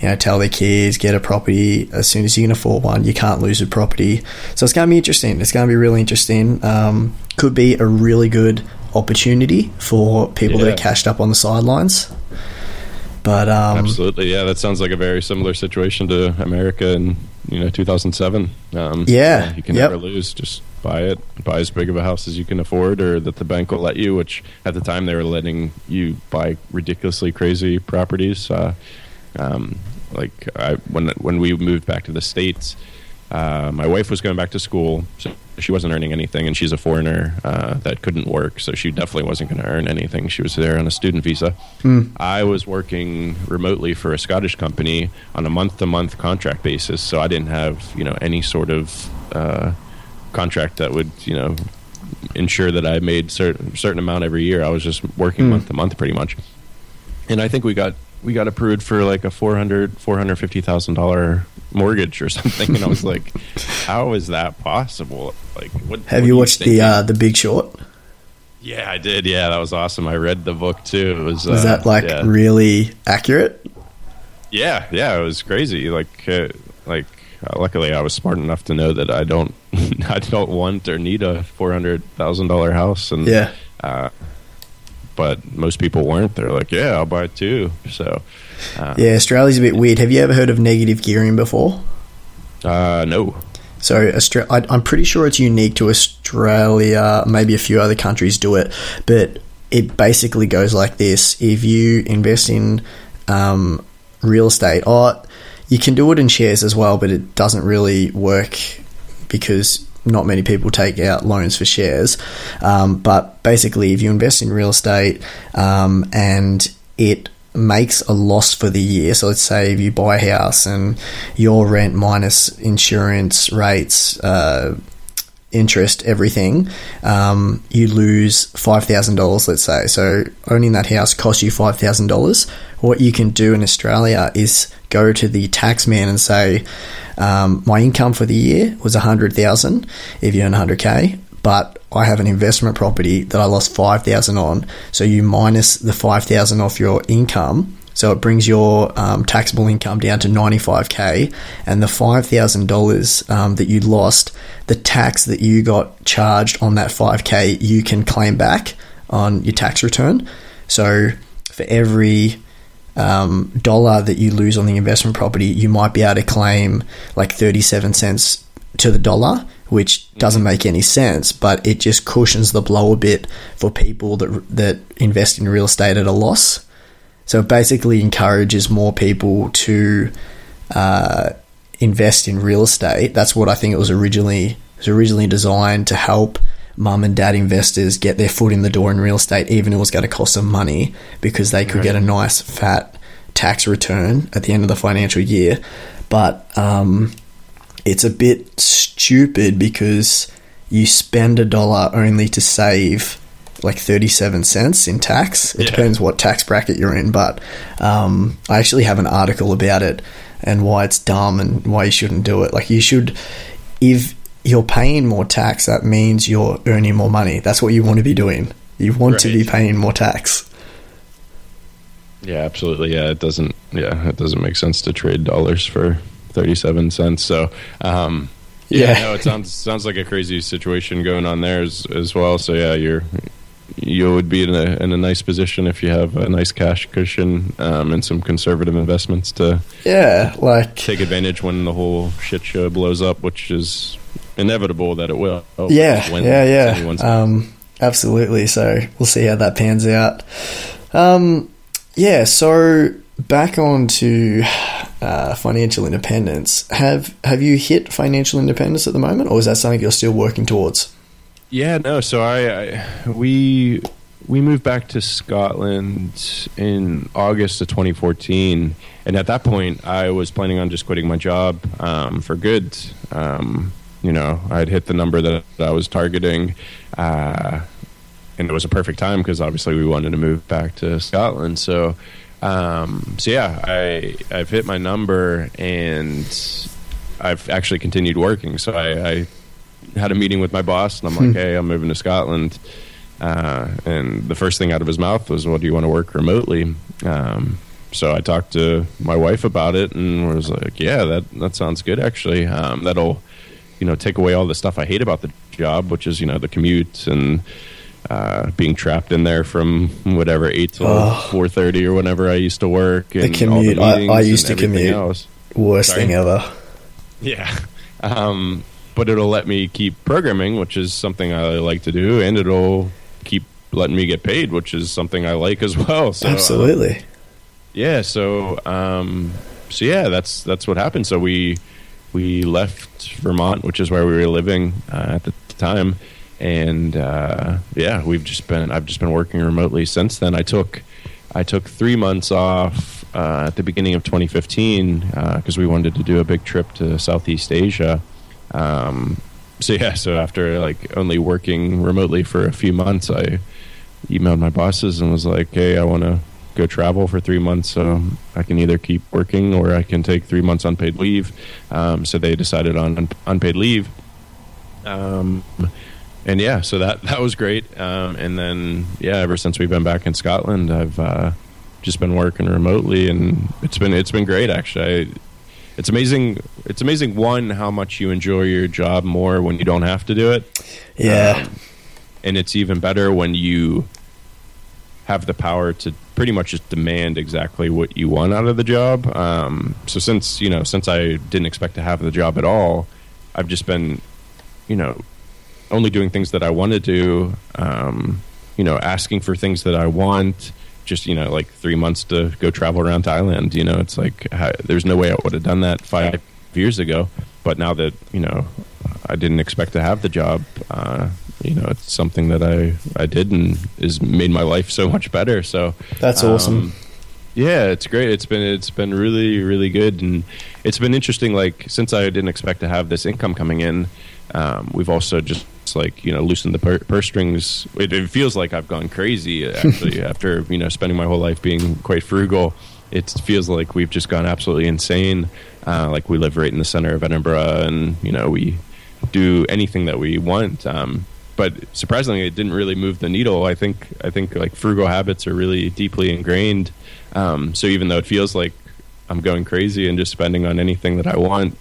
you know, tell their kids get a property as soon as you can afford one. You can't lose a property, so it's going to be interesting. It's going to be really interesting. Um, could be a really good opportunity for people yeah. that are cashed up on the sidelines. But um, absolutely, yeah, that sounds like a very similar situation to America in you know 2007. Um, Yeah, you can yep. never lose. Just buy it, buy as big of a house as you can afford, or that the bank will let you. Which at the time they were letting you buy ridiculously crazy properties. Uh, um, like I, when when we moved back to the states, uh, my wife was going back to school, so she wasn't earning anything, and she's a foreigner uh, that couldn't work, so she definitely wasn't going to earn anything. She was there on a student visa. I was working remotely for a Scottish company on a month-to-month contract basis, so I didn't have you know any sort of uh, contract that would you know ensure that I made certain certain amount every year. I was just working month to month pretty much and I think we got we got approved for like a four hundred four hundred fifty thousand dollar mortgage or *laughs* something, and I was like, "How is that possible?" Like, what Have what you watched the uh, the Big Short? yeah, I did. Yeah, that was awesome. I read the book too. It was Was uh, that like yeah. really accurate? yeah, yeah, it was crazy. Like, uh, like uh, luckily I was smart enough to know that I don't *laughs* I don't want or need a four hundred thousand dollar house, and Yeah. uh, but most people weren't. They're like, "Yeah, I'll buy too." So. Uh, Yeah, Australia's a bit weird. Have you ever heard of negative gearing before? Uh, no. So I'm pretty sure it's unique to Australia. Maybe a few other countries do it, but it basically goes like this: if you invest in um, real estate, or you can do it in shares as well, but it doesn't really work because not many people take out loans for shares. Um, but basically, if you invest in real estate um, and it makes a loss for the year, so let's say if you buy a house and your rent minus insurance rates, uh, interest, everything, um, you lose five thousand dollars. Let's say so. Owning that house costs you five thousand dollars. What you can do in Australia is go to the tax man and say, um, "My income for the year was a hundred thousand. If you earn hundred k." But I have an investment property that I lost five thousand on, so you minus the five thousand off your income, so it brings your um, taxable income down to 95k, and the $5,000 um, that you lost, the tax that you got charged on that 5k, you can claim back on your tax return. So for every um, dollar that you lose on the investment property, you might be able to claim like 37 cents to the dollar, which doesn't make any sense, but it just cushions the blow a bit for people that that invest in real estate at a loss. So it basically encourages more people to uh, invest in real estate. That's what I think it was originally it was originally designed to help mum and dad investors get their foot in the door in real estate, even if it was going to cost them money, because they could get a nice fat tax return at the end of the financial year. But um, it's a bit stupid because you spend a dollar only to save like 37 cents in tax. It Yeah. depends what tax bracket you're in, but um, I actually have an article about it and why it's dumb and why you shouldn't do it. Like, you should, if you're paying more tax, that means you're earning more money. That's what you want to be doing. You want to be paying more tax. Yeah, absolutely. Yeah, it doesn't. Yeah, it doesn't make sense to trade dollars for thirty-seven cents. So, um, yeah, Yeah. no, it sounds *laughs* sounds like a crazy situation going on there as as well. So, yeah, you're you would be in a in a nice position if you have a nice cash cushion um, and some conservative investments to Yeah, like take advantage when the whole shit show blows up, which is inevitable that it will. Yeah, When yeah, yeah. anyone's- Um, absolutely. So we'll see how that pans out. Um, yeah. So back on to uh, financial independence. Have Have you hit financial independence at the moment, or is that something you're still working towards? Yeah, no. So I, I we we moved back to Scotland in August of 2014, and at that point, I was planning on just quitting my job um, for good. Um, you know, I'd hit the number that I was targeting, uh, and it was a perfect time because obviously we wanted to move back to Scotland. So, um, so yeah, I I've hit my number and I've actually continued working. So I, I had a meeting with my boss, and I'm like, "Hey, I'm moving to Scotland." Uh, and the first thing out of his mouth was, "Well, do you want to work remotely?" Um, so I talked to my wife about it, and was like, "Yeah, that that sounds good. Actually, um, that'll, you know, take away all the stuff I hate about the job, which is you know the commute and." Uh, being trapped in there from whatever eight till Oh. four thirty or whenever I used to work, and commute. all I- the I meetings used to commute. Else. Worst Sorry? thing ever. *laughs* Yeah. Um, but it'll let me keep programming, which is something I like to do, and it'll keep letting me get paid, which is something I like as *laughs* well. So, Absolutely. Um, yeah. So, um, so yeah, that's that's what happened. So we we left Vermont, which is where we were living uh, at the time, and uh, yeah, we've just been I've just been working remotely since then. I took I took three months off uh, at the beginning of 2015 because uh, we wanted to do a big trip to Southeast Asia. Um, so yeah, so after like only working remotely for a few months, I emailed my bosses and was like, "Hey, I want to go travel for three months. So I can either keep working or I can take three months unpaid leave." Um, so they decided on un- unpaid leave. Um, and yeah, so that *laughs* that was great. Um, and then yeah, ever since we've been back in Scotland, I've uh, just been working remotely, and it's been it's been great actually. I, it's amazing. It's amazing one how much you enjoy your job more when you don't have to do it. Yeah, um, and it's even better when you have the power to pretty much just demand exactly what you want out of the job. Um, so since you know, since I didn't expect to have the job at all, I've just been, you know, only doing things that I want to do. Um, you know, asking for things that I want. Just you know, like three months to go travel around Thailand. You know, it's like there's no way I would have done that five years ago. But now that you know, I didn't expect to have the job. Uh, you know, it's something that I I did and has made my life so much better. So that's awesome. Um, yeah, it's great. It's been it's been really really good, and it's been interesting. Like since I didn't expect to have this income coming in, um, we've also just like you know loosened the purse purse strings. It, it, feels like I've gone crazy *laughs* actually after you know spending my whole life being quite frugal. It feels like we've just gone absolutely insane. Uh, like we live right in the center of Edinburgh, and you know we do anything that we want. Um, but surprisingly, it didn't really move the needle. I think I think like frugal habits are really deeply ingrained. Um, so even though it feels like I'm going crazy and just spending on anything that I want,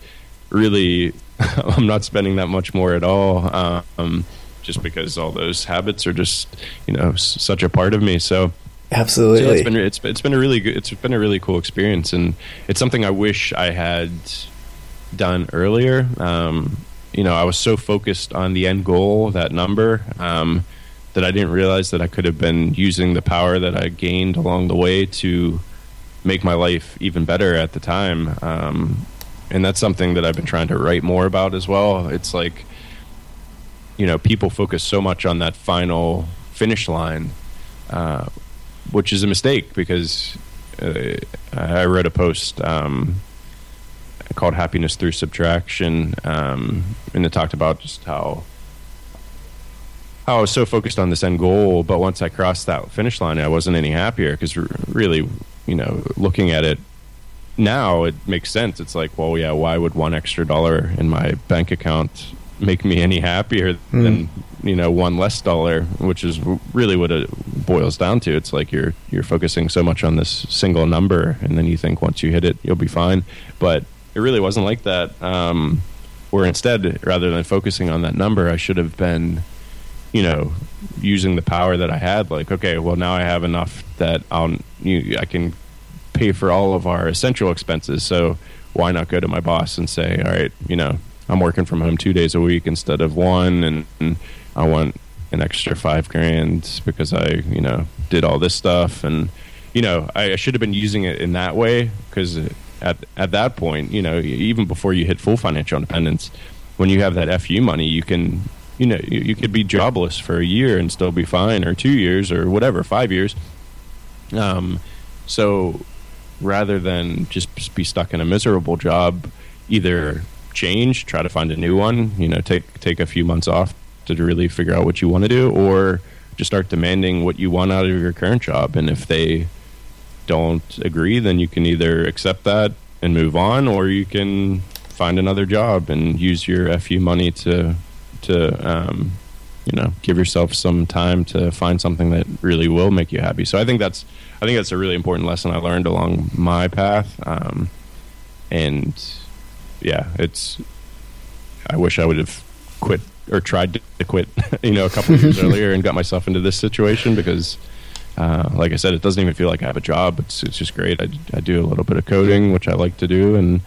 really *laughs* I'm not spending that much more at all. Um, just because all those habits are just you know s- such a part of me. So absolutely, so it's been it's, it's been a really good, it's been a really cool experience, and it's something I wish I had done earlier. Um, you know, I was so focused on the end goal, that number, um, that I didn't realize that I could have been using the power that I gained along the way to make my life even better at the time. Um, and that's something that I've been trying to write more about as well. It's like, you know, people focus so much on that final finish line, uh, which is a mistake because uh, I wrote a post um, called "Happiness Through Subtraction," um, and it talked about just how how I was so focused on this end goal, but once I crossed that finish line, I wasn't any happier because really, you know, looking at it now, it makes sense. It's like, well, yeah, why would one extra dollar in my bank account make me any happier mm. than you know one less dollar, which is really what it boils down to. It's like you're you're focusing so much on this single number, and then you think once you hit it, you'll be fine. But it really wasn't like that. Um, where instead, rather than focusing on that number, I should have been, you know, using the power that I had. Like, okay, well now I have enough that I'll you, I can pay for all of our essential expenses. So why not go to my boss and say, all right, you know, I'm working from home two days a week instead of one, and, and I want an extra five grand because I, you know, did all this stuff, and you know, I, I should have been using it in that way because at at that point, you know, even before you hit full financial independence, when you have that FU money, you can, you know, you, you could be jobless for a year and still be fine, or two years, or whatever, five years. Um, so rather than just be stuck in a miserable job, either change, try to find a new one, you know, take take a few months off to really figure out what you want to do, or just start demanding what you want out of your current job. And if they don't agree, then you can either accept that and move on, or you can find another job and use your FU money to to um, you know give yourself some time to find something that really will make you happy. So I think that's I think that's a really important lesson I learned along my path. Um, and yeah, it's. I wish I would have quit or tried to quit, *laughs* you know, a couple of years *laughs* earlier and got myself into this situation because, uh, like I said, it doesn't even feel like I have a job. It's it's just great. I, I do a little bit of coding, which I like to do, and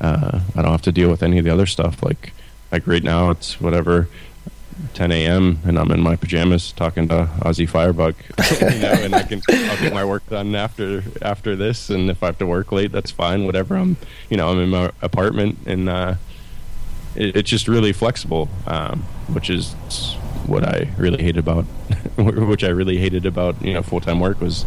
uh, I don't have to deal with any of the other stuff. Like like right now, it's whatever 10 a.m. and I'm in my pajamas talking to Aussie Firebug, *laughs* you know, and I can I'll get my work done after after this, and if I have to work late, that's fine. Whatever. I'm you know I'm in my apartment, and uh, it, it's just really flexible, um, which is what I really hated about *laughs* which I really hated about you know full time work was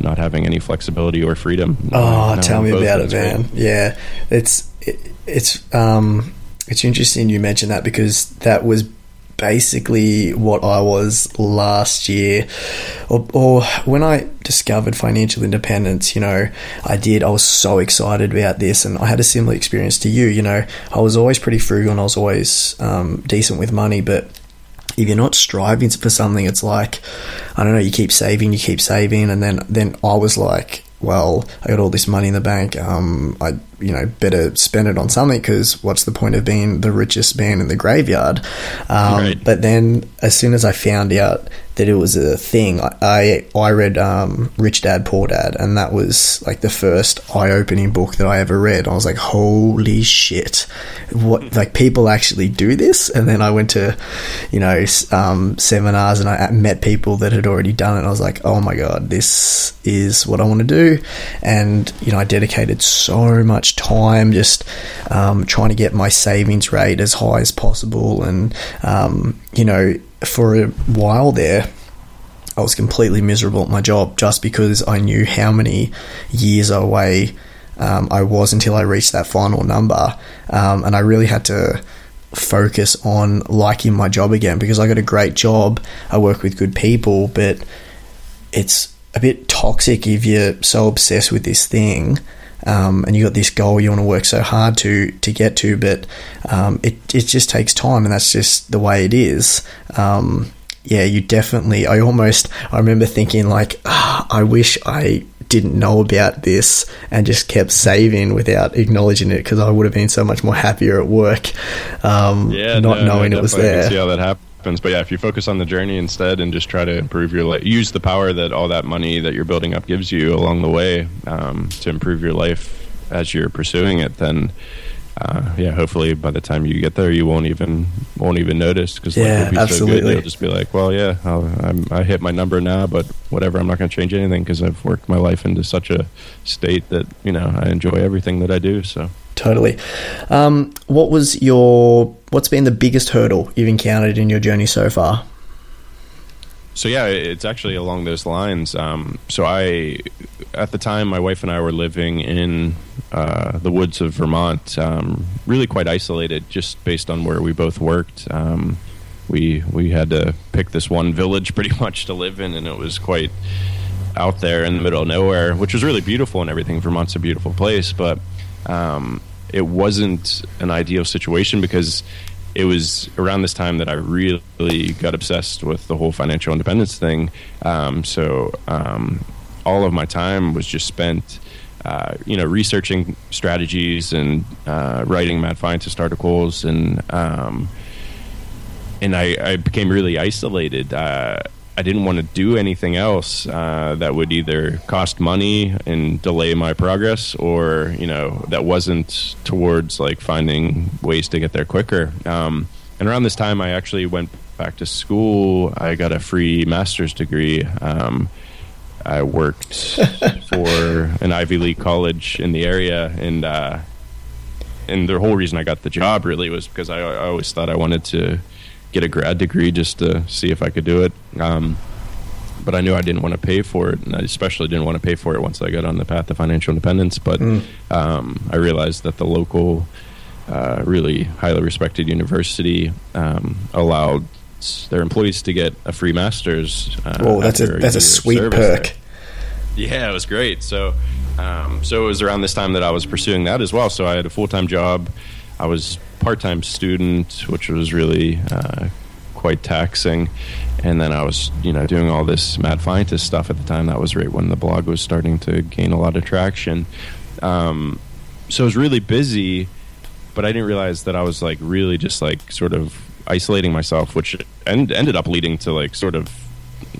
not having any flexibility or freedom. Oh, tell me about it, man. Yeah, it's it, it's um it's interesting you mentioned that because that was basically what I was last year, or, or, when I discovered financial independence. You know, I did. I was so excited about this, and I had a similar experience to you. You know, I was always pretty frugal, and I was always um, decent with money, but if you're not striving for something, it's like I don't know. You keep saving, you keep saving, and then then I was like, well, I got all this money in the bank. Um, I you know better spend it on something because what's the point of being the richest man in the graveyard? Um, right. But then as soon as I found out that it was a thing, I I read um, Rich Dad Poor Dad, and that was like the first eye opening book that I ever read. I was like, holy shit, what like people actually do this? And then I went to you know um, seminars and I met people that had already done it. And I was like, oh my god, this is what I want to do, and you know I dedicated so much much time just um, trying to get my savings rate as high as possible. And, um, you know, for a while there, I was completely miserable at my job just because I knew how many years away um, I was until I reached that final number. Um, and I really had to focus on liking my job again because I got a great job. I work with good people, but it's a bit toxic if you're so obsessed with this thing um, and you got this goal you want to work so hard to to get to, but um, it it just takes time, and that's just the way it is. Um, yeah, you definitely. I almost. I remember thinking like, oh, I wish I didn't know about this and just kept saving without acknowledging it because I would have been so much more happier at work. Um, yeah, not no, knowing no, it was there. see how that happened happens. But yeah, if you focus on the journey instead and just try to improve your life, use the power that all that money that you're building up gives you along the way um, to improve your life as you're pursuing it, then. Uh, yeah, hopefully by the time you get there, you won't even won't even notice because yeah, life will be absolutely. so good. You'll just be like, well, yeah, i hit my number now, but whatever, I'm not going to change anything because I've worked my life into such a state that you know I enjoy everything that I do. So totally. Um, what was your what's been the biggest hurdle you've encountered in your journey so far? So yeah, it's actually along those lines. Um, so I, at the time, my wife and I were living in uh, the woods of Vermont, um, really quite isolated, just based on where we both worked. Um, we we had to pick this one village *laughs* pretty much to live in, and it was quite out there in the middle of nowhere, which was really beautiful and everything. Vermont's a beautiful place, but um, it wasn't an ideal situation because it was around this time that I really got obsessed with the whole financial independence thing. Um, so um, all of my time was just spent, uh, you know, researching strategies and uh, writing Mad Fientist articles, and um, and I, I, became really isolated. Uh, I didn't want to do anything else uh, that would either cost money and delay my progress, or you know that wasn't towards like finding ways to get there quicker. Um, and around this time, I actually went back to school. I got a free master's degree. Um, I worked *laughs* for an Ivy League college in the area, and uh, and the whole reason I got the job really was because I, I always thought I wanted to get a grad degree just to see if I could do it. Um, but I knew I didn't want to pay for it, and I especially didn't want to pay for it once I got on the path to financial independence. But mm. um, I realized that the local, uh, really highly respected university um, allowed their employees to get a free master's. Uh, Whoa, that's a that's a sweet perk. There. Yeah, it was great. So, um, so it was around this time that I was pursuing that as well. So I had a full time job. I was part time student, which was really uh, quite taxing. And then I was, you know, doing all this Mad Fientist stuff at the time. That was right when the blog was starting to gain a lot of traction. Um, so I was really busy, but I didn't realize that I was like really just like sort of isolating myself, which end, ended up leading to like sort of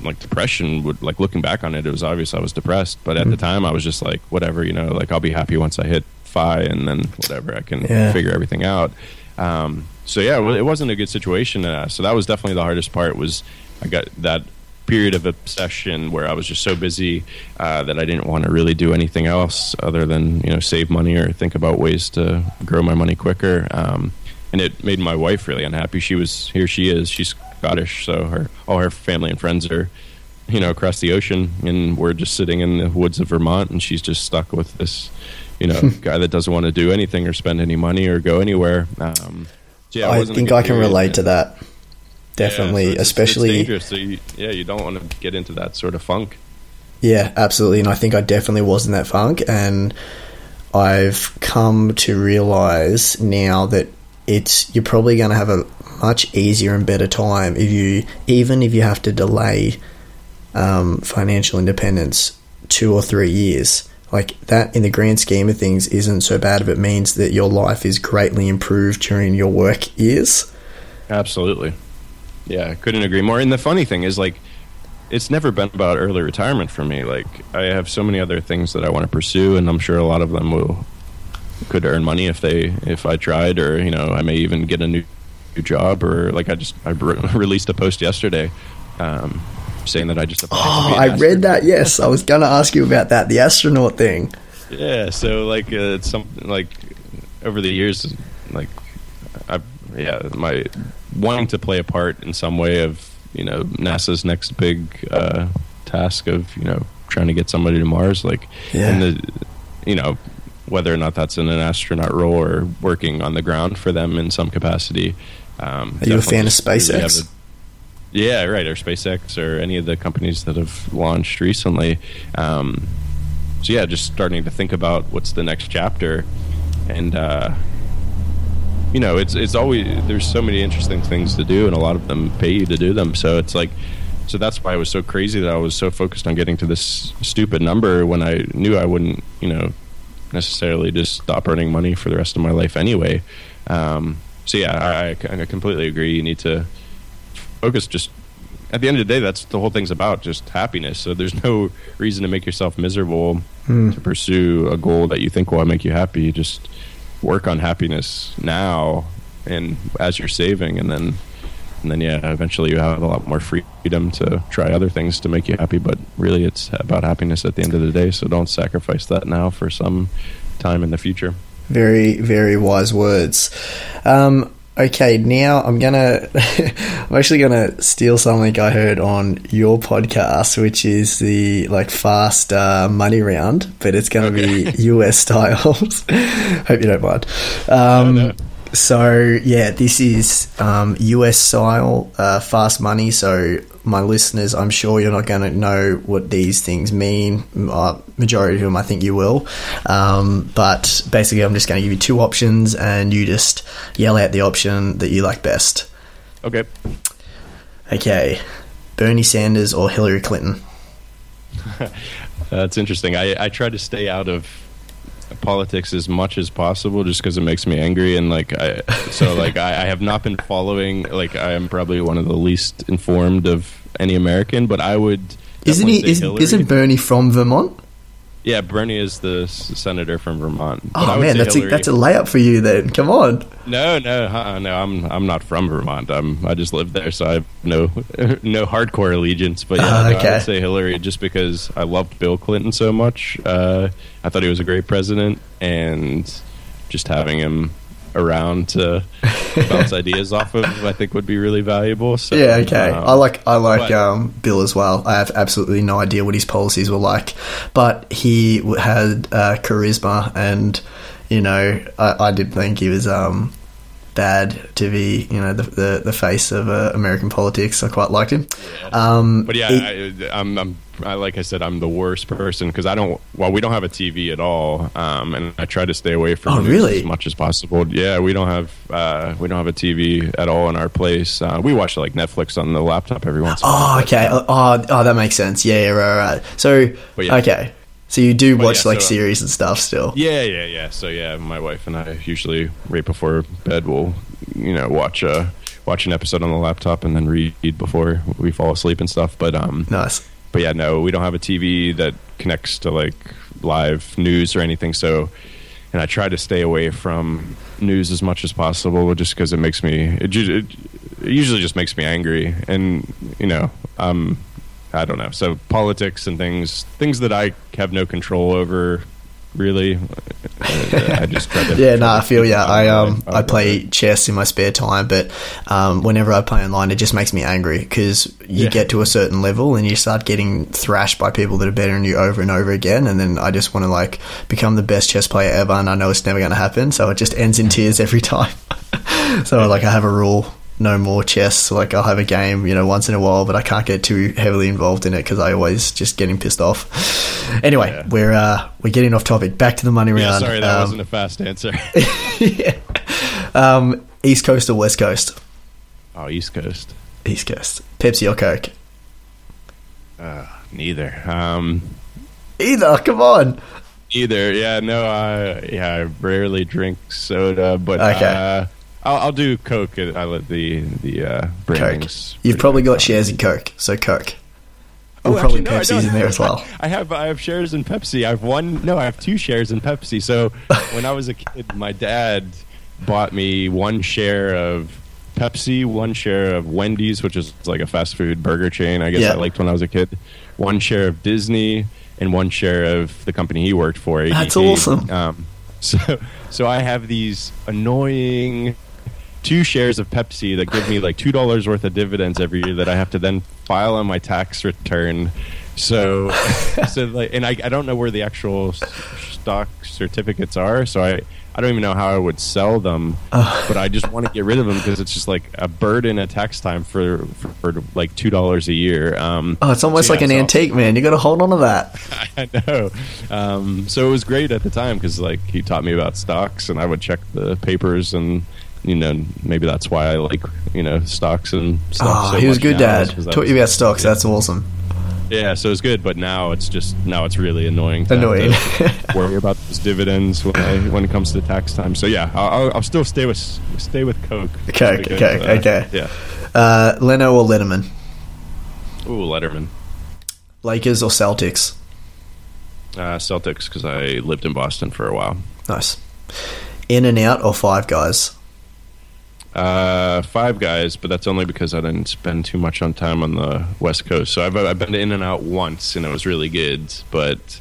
like depression would like looking back on it it was obvious i was depressed but at mm-hmm. the time i was just like whatever you know like i'll be happy once i hit fi and then whatever I can Yeah. figure everything out. Um, so yeah, it wasn't a good situation. Uh, so that was definitely the hardest part. Was I got that period of obsession where I was just so busy uh, that I didn't want to really do anything else other than you know save money or think about ways to grow my money quicker. Um, and it made my wife really unhappy. She was here. She is. She's Scottish, so her all her family and friends are you know across the ocean, and we're just sitting in the woods of Vermont, and she's just stuck with this you know *laughs* guy that doesn't want to do anything or spend any money or go anywhere. Um, so yeah, I think I can relate to that. Yeah, Definitely, so it's- it's especially dangerous. So you, yeah, you don't want to get into that sort of funk. Yeah, absolutely. And I think I definitely was in that funk. And I've come to realize now that it's you're probably going to have a much easier and better time if you even if you have to delay um, financial independence two or three years. Like that, in the grand scheme of things, isn't so bad if it means that your life is greatly improved during your work years. Absolutely. Yeah, couldn't agree more. And the funny thing is, like, it's never been about early retirement for me. Like, I have so many other things that I want to pursue, and I'm sure a lot of them will could earn money if they if I tried, or you know, I may even get a new, new job, or like I just I re- *laughs* released a post yesterday. Um, saying that I just applied to Oh, I astronaut. read that. Yes, I was going to ask you about that, the astronaut thing. Yeah, so like uh, it's some like over the years, like I yeah, my wanting to play a part in some way of you know NASA's next big uh, task of you know trying to get somebody to Mars, like Yeah. and the you know whether or not that's in an astronaut role or working on the ground for them in some capacity. Um, Are you a fan of SpaceX? Yeah, right. Or SpaceX or any of the companies that have launched recently. Um, so yeah, just starting to think about what's the next chapter, and uh, you know, it's it's always there's so many interesting things to do, and a lot of them pay you to do them. So it's like, so that's why it was so crazy that I was so focused on getting to this stupid number when I knew I wouldn't, you know, necessarily just stop earning money for the rest of my life anyway. Um, so yeah, I, I I completely agree. You need to focus just at the end of the day that's the whole thing's about just happiness. So there's no reason to make yourself miserable Hmm. to pursue a goal that you think will make you happy. You just work on happiness now and as you're saving and then and then yeah eventually you have a lot more freedom to try other things to make you happy. But really it's about happiness at the end of the day. So don't sacrifice that now for some time in the future. Very, very wise words. Um, okay, now I'm gonna, *laughs* I'm actually gonna steal something I heard on your podcast, which is the like fast uh, money round, but it's gonna be US *laughs* *laughs* styles. Hope you don't mind. Um. So yeah, this is um, US style uh, fast money. So my listeners, I'm sure you're not going to know what these things mean. Uh, majority of them, I think you will. Um, but basically, I'm just going to give you two options, and you just yell out the option that you like best. okay Okay, Bernie Sanders or Hillary Clinton? *laughs* That's interesting. I, I try to stay out of politics as much as possible just because it makes me angry and like I so *laughs* like I, I have not been following like I am probably one of the least informed of any American but I would Isn't he? Is, Hillary. isn't Bernie from Vermont? Yeah Bernie is the s- senator from Vermont. But Oh man, that's a, that's a layup for you. Then. Come on. no no uh, no I'm I'm not from Vermont. I'm I just live there so I have no *laughs* no hardcore allegiance. But yeah Ah, no, I would say Hillary just because I loved Bill Clinton so much. Uh, I thought he was a great president and just having him around to *laughs* bounce ideas off of I think would be really valuable so Yeah, okay. um, I like I like but- um, Bill as well. I have absolutely no idea what his policies were like, but he had uh, charisma, and you know, I, I did think he was um, bad to be, you know, the the, the face of uh, American politics. I quite liked him. Um, But yeah, he- I, I'm, I'm, I, like I said, I'm the worst person because I don't. Well, we don't have a TV at all, um, and I try to stay away from Oh, really? as much as possible. Yeah, we don't have uh, we don't have a TV at all in our place. Uh, we watch like Netflix on the laptop every once. in a while. oh, okay. Oh, oh, that makes sense. Yeah, yeah, right, right. So, yeah. okay. So you do watch yeah, like so- series and stuff still. Yeah, yeah, yeah. So yeah, my wife and I usually right before bed will you know watch a watch an episode on the laptop and then read before we fall asleep and stuff. But um, Nice. But yeah, no, we don't have a TV that connects to like live news or anything. So and I try to stay away from news as much as possible, just because it makes me it, it, usually just makes me angry, and you know, um, I don't know. So politics and things things that I have no control over really. I just *laughs* yeah, no, I feel yeah. I um I play chess in my spare time, but um whenever I play online, it just makes me angry because you Yeah. get to a certain level and you start getting thrashed by people that are better than you over and over again, and then I just want to like become the best chess player ever, and I know it's never going to happen, so it just ends in tears every *laughs* time. so like I have a rule. No more chess. Like I'll have a game, you know, once in a while, but I can't get too heavily involved in it because I always just getting pissed off. Anyway, Yeah. we're uh, we're getting off topic. Back to the money Yeah, round. sorry, that Um, wasn't a fast answer. *laughs* *laughs* yeah. Um, East Coast or West Coast? oh, East Coast. East Coast. Pepsi or Coke? Uh, neither. Um, Either. Come on. Either, yeah, no, I yeah, I rarely drink soda, but Okay. uh, I'll, I'll do Coke. I let the the uh, brandings. You've probably got shares in Coke, so Coke. Oh, Or probably actually, no, Pepsi's in there as well. *laughs* I have I have shares in Pepsi. I've one. No, I have two shares in Pepsi. So *laughs* when I was a kid, my dad bought me one share of Pepsi, one share of Wendy's, which is like a fast food burger chain. I guess Yeah. I liked when I was a kid. One share of Disney and one share of the company he worked for. ADT. That's awesome. Um, *laughs* so so I have these annoying two shares of Pepsi that give me like two dollars worth of dividends every year that I have to then file on my tax return. So, *laughs* so like, and I, I don't know where the actual stock certificates are, so I, I don't even know how I would sell them. but I just want to get rid of them because it's just like a burden at tax time for for, for like two dollars a year. Um, Oh, it's almost so like yeah, an so- antique, man. You got to hold on to that. *laughs* I know. Um, so it was great at the time because like he taught me about stocks, and I would check the papers, and you know maybe that's why I like you know stocks and stuff. Oh, so he was good, Dad. is 'cause I Taught you about stocks. That's awesome. yeah. So it's good, but now it's just now it's really annoying. To Annoying. worry *laughs* about those dividends when I, when it comes to tax time. So yeah, I'll, I'll, I'll still stay with stay with Coke. Coke, Because, Coke, uh, okay. Yeah. Uh, Leno or Letterman? Ooh, Letterman. Lakers or Celtics? Uh, Celtics because I lived in Boston for a while. Nice. In and out or Five Guys? Uh, five guys, but that's only because I didn't spend too much on time on the West Coast. So I've I've been to In and Out once, and it was really good. But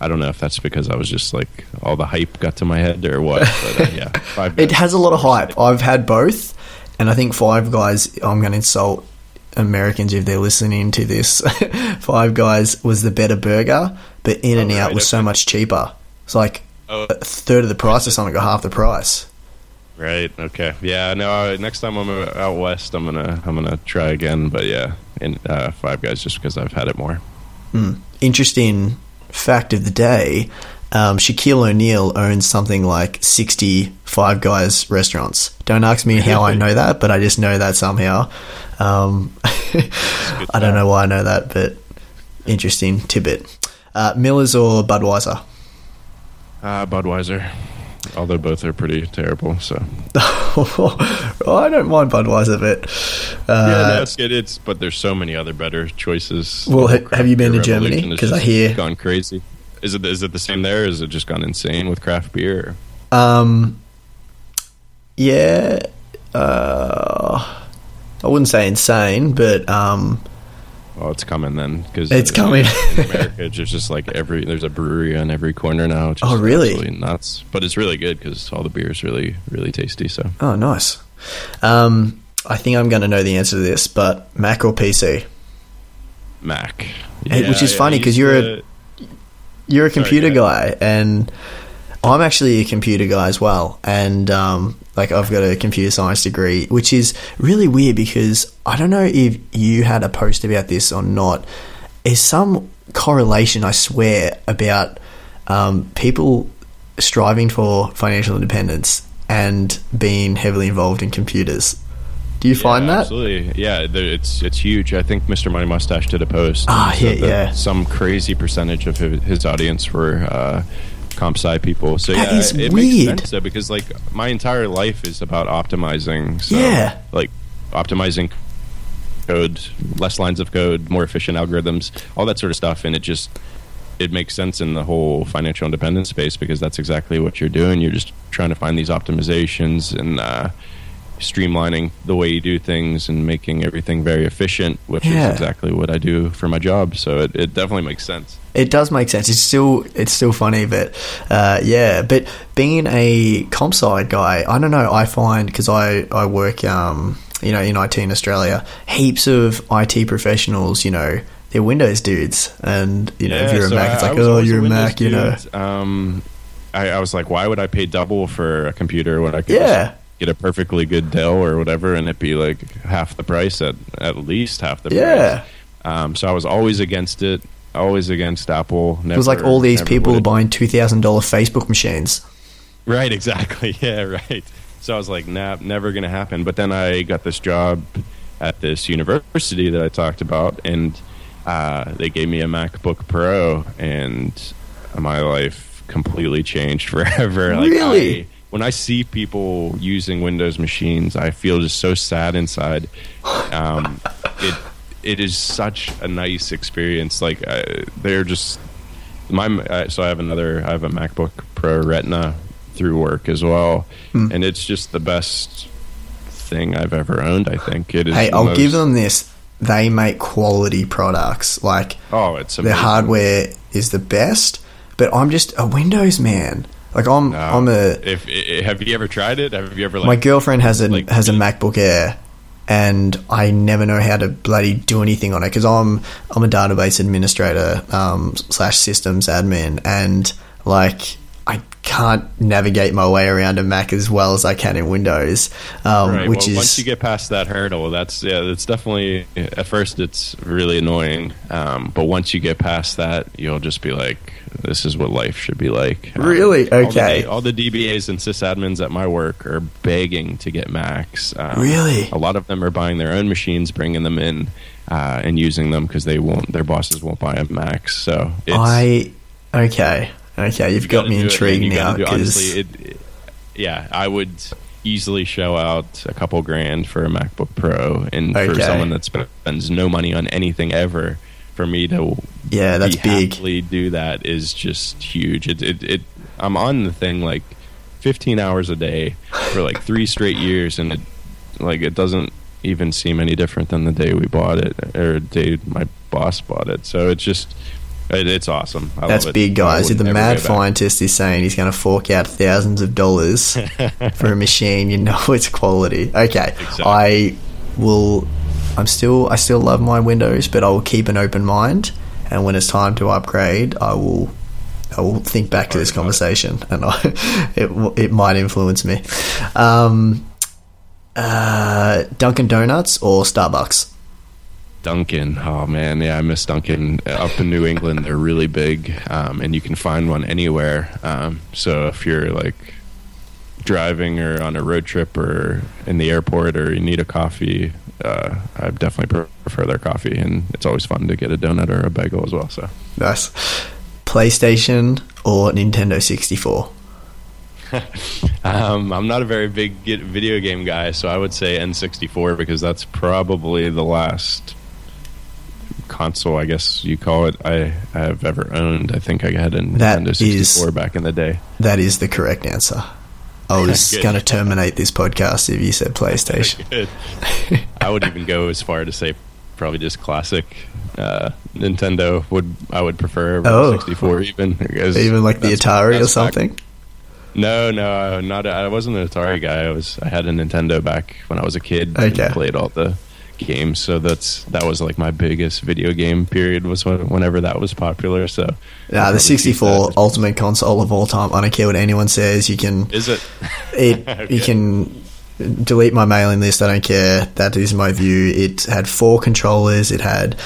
I don't know if that's because I was just like all the hype got to my head or what. But uh, *laughs* yeah, five. It has a lot of hype. I've had both, and I think Five Guys. I'm going to insult Americans if they're listening to this. *laughs* Five Guys was the better burger, but In and Oh, Out was so much cheaper. It's like Oh. a third of the price or something, or half the price. Right. Okay. Yeah. No. uh, Next time I'm out west, I'm gonna I'm gonna try again. But yeah, in uh, Five Guys just because I've had it more. Interesting fact of the day. Um, Shaquille O'Neal owns something like 60 Five Guys restaurants. Don't ask me how I *laughs* know that, but I just know that somehow. Um, *laughs* I don't know why I know that, but interesting tidbit. Uh, Miller's or Budweiser? Uh, Budweiser. Although both are pretty terrible. So oh, *laughs* I don't mind Budweiser, but uh, yeah, no, it's good. It's but there's so many other better choices. Well, ha- have you been to Germany? revolution has 'Cause I hear- gone crazy. Is it is it the same there? Or it just gone insane with craft beer? Um, yeah, uh, I wouldn't say insane, but um, Well, it's coming then because It's coming. in *laughs* America. It's just like every there's a brewery on every corner now. Just Oh, really? nuts. But it's really good because all the beer is really really tasty. So oh, nice. Um, I think I'm going to know the answer to this, but Mac or PC? Mac, Hey, which is yeah, funny because you're a- You're a Sorry, computer go guy, and I'm actually a computer guy as well. And um, like, I've got a computer science degree, which is really weird because I don't know if you had a post about this or not. There's some correlation, I swear, about um, people striving for financial independence and being heavily involved in computers. Do you find Yeah, that? Absolutely, yeah. It's it's huge. I think Mr. Money Mustache did a post. Ah, yeah, yeah. Some crazy percentage of his, his audience were uh, comp sci people. So That yeah, is it weird. makes sense though because like my entire life is about optimizing. So, Yeah. like optimizing code, less lines of code, more efficient algorithms, all that sort of stuff, and it just it makes sense in the whole financial independence space because that's exactly what you're doing. You're just trying to find these optimizations and uh, streamlining the way you do things and making everything very efficient, which Yeah. is exactly what I do for my job. So it, it definitely makes sense. It does make sense. It's still it's still funny, but uh, yeah. But being a comp sci guy, I don't know. I find because I I work um you know in IT in Australia, heaps of IT professionals, you know, they're Windows dudes, and you know if you're a so Mac, it's I- like oh you're a Mac, you know. Um, I, I was like, why would I pay double for a computer when I could Yeah. Get a perfectly good Dell or whatever, and it'd be like half the price at at least half the Yeah. price. Um, so I was always against it. Always against Apple. Never, It was like all these people buying two thousand dollar Facebook machines. Right, exactly. *laughs* Yeah, right. So I was like, nah, never going to happen. But then I got this job at this university that I talked about, and uh, they gave me a MacBook Pro, and my life completely changed *laughs* forever. Like, Really? I, when I see people using Windows machines, I feel just so sad inside. Um, it it is such a nice experience. Like uh, they're just my uh, so I have another I have a MacBook Pro Retina through work as well, Hmm. and it's just the best thing I've ever owned. I think it is. Hey, I'll most- give them this. They make quality products. Like Oh, it's their amazing. hardware is the best, but I'm just a Windows man. Like I'm, No. I'm a. If, i have you ever tried it? Have you ever like? my girlfriend has a like- has a MacBook Air, and I never know how to bloody do anything on it because I'm I'm a database administrator um, slash systems admin, and like can't navigate my way around a Mac as well as I can in Windows, um, Right. which well, is once you get past that hurdle, that's yeah, it's definitely at first it's really annoying, um, but once you get past that, you'll just be like, this is what life should be like. Um, Really? all the Okay. All the, DBAs and sysadmins at my work are begging to get Macs. Um, Really? A lot of them are buying their own machines, bringing them in, uh, and using them because they won't. Their bosses won't buy a Mac. So it's, I okay okay you've you got me it, intrigued now because it, it- yeah, I would easily show out a couple grand for a MacBook Pro, and for someone that spends no money on anything ever, for me to yeah that's big. do that is just huge. It, it, it, I'm on the thing like 15 hours a day for like *laughs* three straight years, and it, like it doesn't even seem any different than the day we bought it or the day my boss bought it. So it's just, it, it's awesome. I That's big, guys. If the Mad Fientist is saying he's going to fork out thousands of dollars *laughs* for a machine, you know it's quality. Okay, Exactly. I will. I'm still. I still love my Windows, but I will keep an open mind. And when it's time to upgrade, I will. I will think back to this it. conversation, and I, *laughs* it it might influence me. Um, uh, Dunkin' Donuts or Starbucks? Dunkin'. Oh man, yeah, I miss Dunkin'. Up in New England, they're really big, um, and you can find one anywhere. Um, so if you're like driving or on a road trip or in the airport or you need a coffee, uh, I definitely prefer their coffee, and it's always fun to get a donut or a bagel as well. So Nice. PlayStation or Nintendo 64? *laughs* um, I'm not a very big video game guy, so I would say N64 because that's probably the last console, I guess you call it, I have ever owned. I think I had a That Nintendo 64 back in the day. That is the correct answer. I was *laughs* going to terminate this podcast if you said PlayStation. *laughs* I would even go as far to say probably just classic uh, Nintendo would I would prefer Oh. 64 even Even like the Atari or that's back- something? No, no, not. I wasn't an Atari guy. I was. I had a Nintendo back when I was a kid. Okay. And played all the games. So that's that was like my biggest video game period was when, whenever that was popular. So yeah, the 64 ultimate console of all time. I don't care what anyone says. You can Is it? *laughs* it *laughs* Okay. you can delete my mailing list. I don't care. That is my view. It had four controllers. It had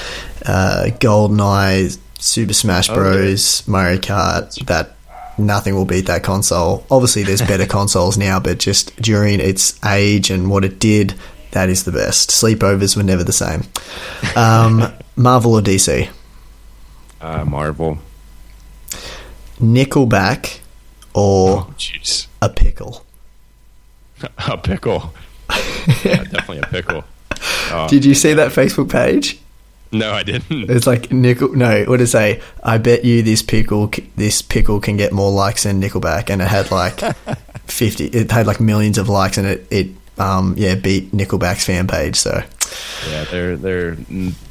uh, GoldenEye, Super Smash Bros, Mario Kart. That nothing will beat that console. Obviously, there's better *laughs* consoles now, but just during its age and what it did, that is the best. Sleepovers were never the same. Um, *laughs* Marvel or DC? Uh, Marvel. Nickelback or Oh, a pickle? *laughs* a pickle. yeah, definitely a pickle. Oh, *laughs* Did you see that Facebook page? No, I didn't. It's like nickel. No, what did it say? I bet you this pickle, this pickle can get more likes than Nickelback, and it had like fifty. It had like millions of likes, and it it um yeah beat Nickelback's fan page. So Yeah, they're they're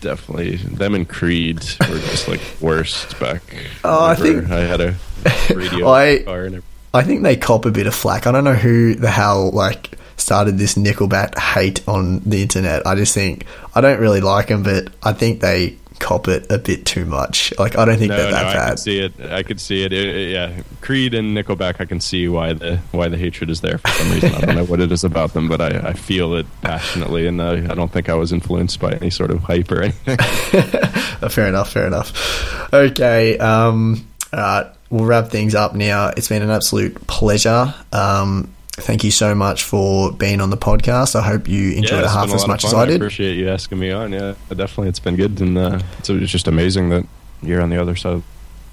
definitely them and Creed were just like worst back. Oh, I think- I had a *laughs* radio I- car and everything. I think they cop a bit of flack. I don't know who the hell like started this Nickelback hate on the internet. I just think I don't really like them, but I think they cop it a bit too much. Like I don't think No, they're no, that I bad. could see it. I could see it. It- it- Yeah, Creed and Nickelback. I can see why the why the hatred is there for some reason. I don't know what it is about them, but I, I feel it passionately, and uh, I don't think I was influenced by any sort of hype or anything. *laughs* Uh, fair enough. Fair enough. Okay. Um, all right. We'll wrap things up now. It's been an absolute pleasure. Um, thank you so much for being on the podcast. I hope you enjoyed yeah, it half as much as. I did. I appreciate you asking me on. Yeah, definitely, it's been good, and uh, it's, it's just amazing that you're on the other side of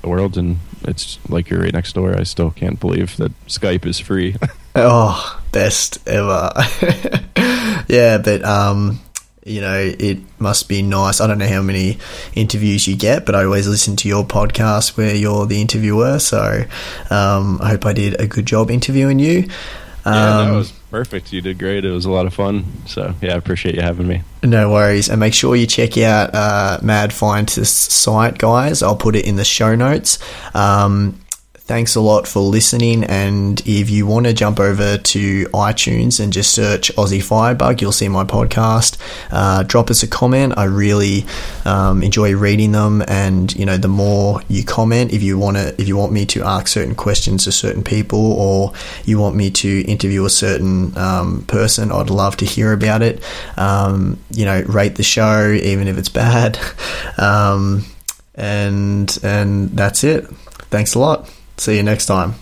the world, and it's like you're right next door. I still can't believe that Skype is free. *laughs* Oh, best ever. *laughs* yeah, but um, you know, it must be nice. I don't know how many interviews you get, but I always listen to your podcast where you're the interviewer. So um, I hope I did a good job interviewing you. Yeah, that Um, was perfect. You did great. It was a lot of fun. So yeah, I appreciate you having me. No worries. And make sure you check out uh, Mad Fientist's site, guys. I'll put it in the show notes. Um, thanks a lot for listening. And if you want to jump over to iTunes and just search Aussie Firebug, you'll see my podcast. Uh, drop us a comment. I really um, enjoy reading them. And, you know, the more you comment, if you want to, if you want me to ask certain questions to certain people or you want me to interview a certain um, person, I'd love to hear about it. Um, you know, rate the show, even if it's bad. *laughs* Um, and, and that's it. Thanks a lot. See you next time.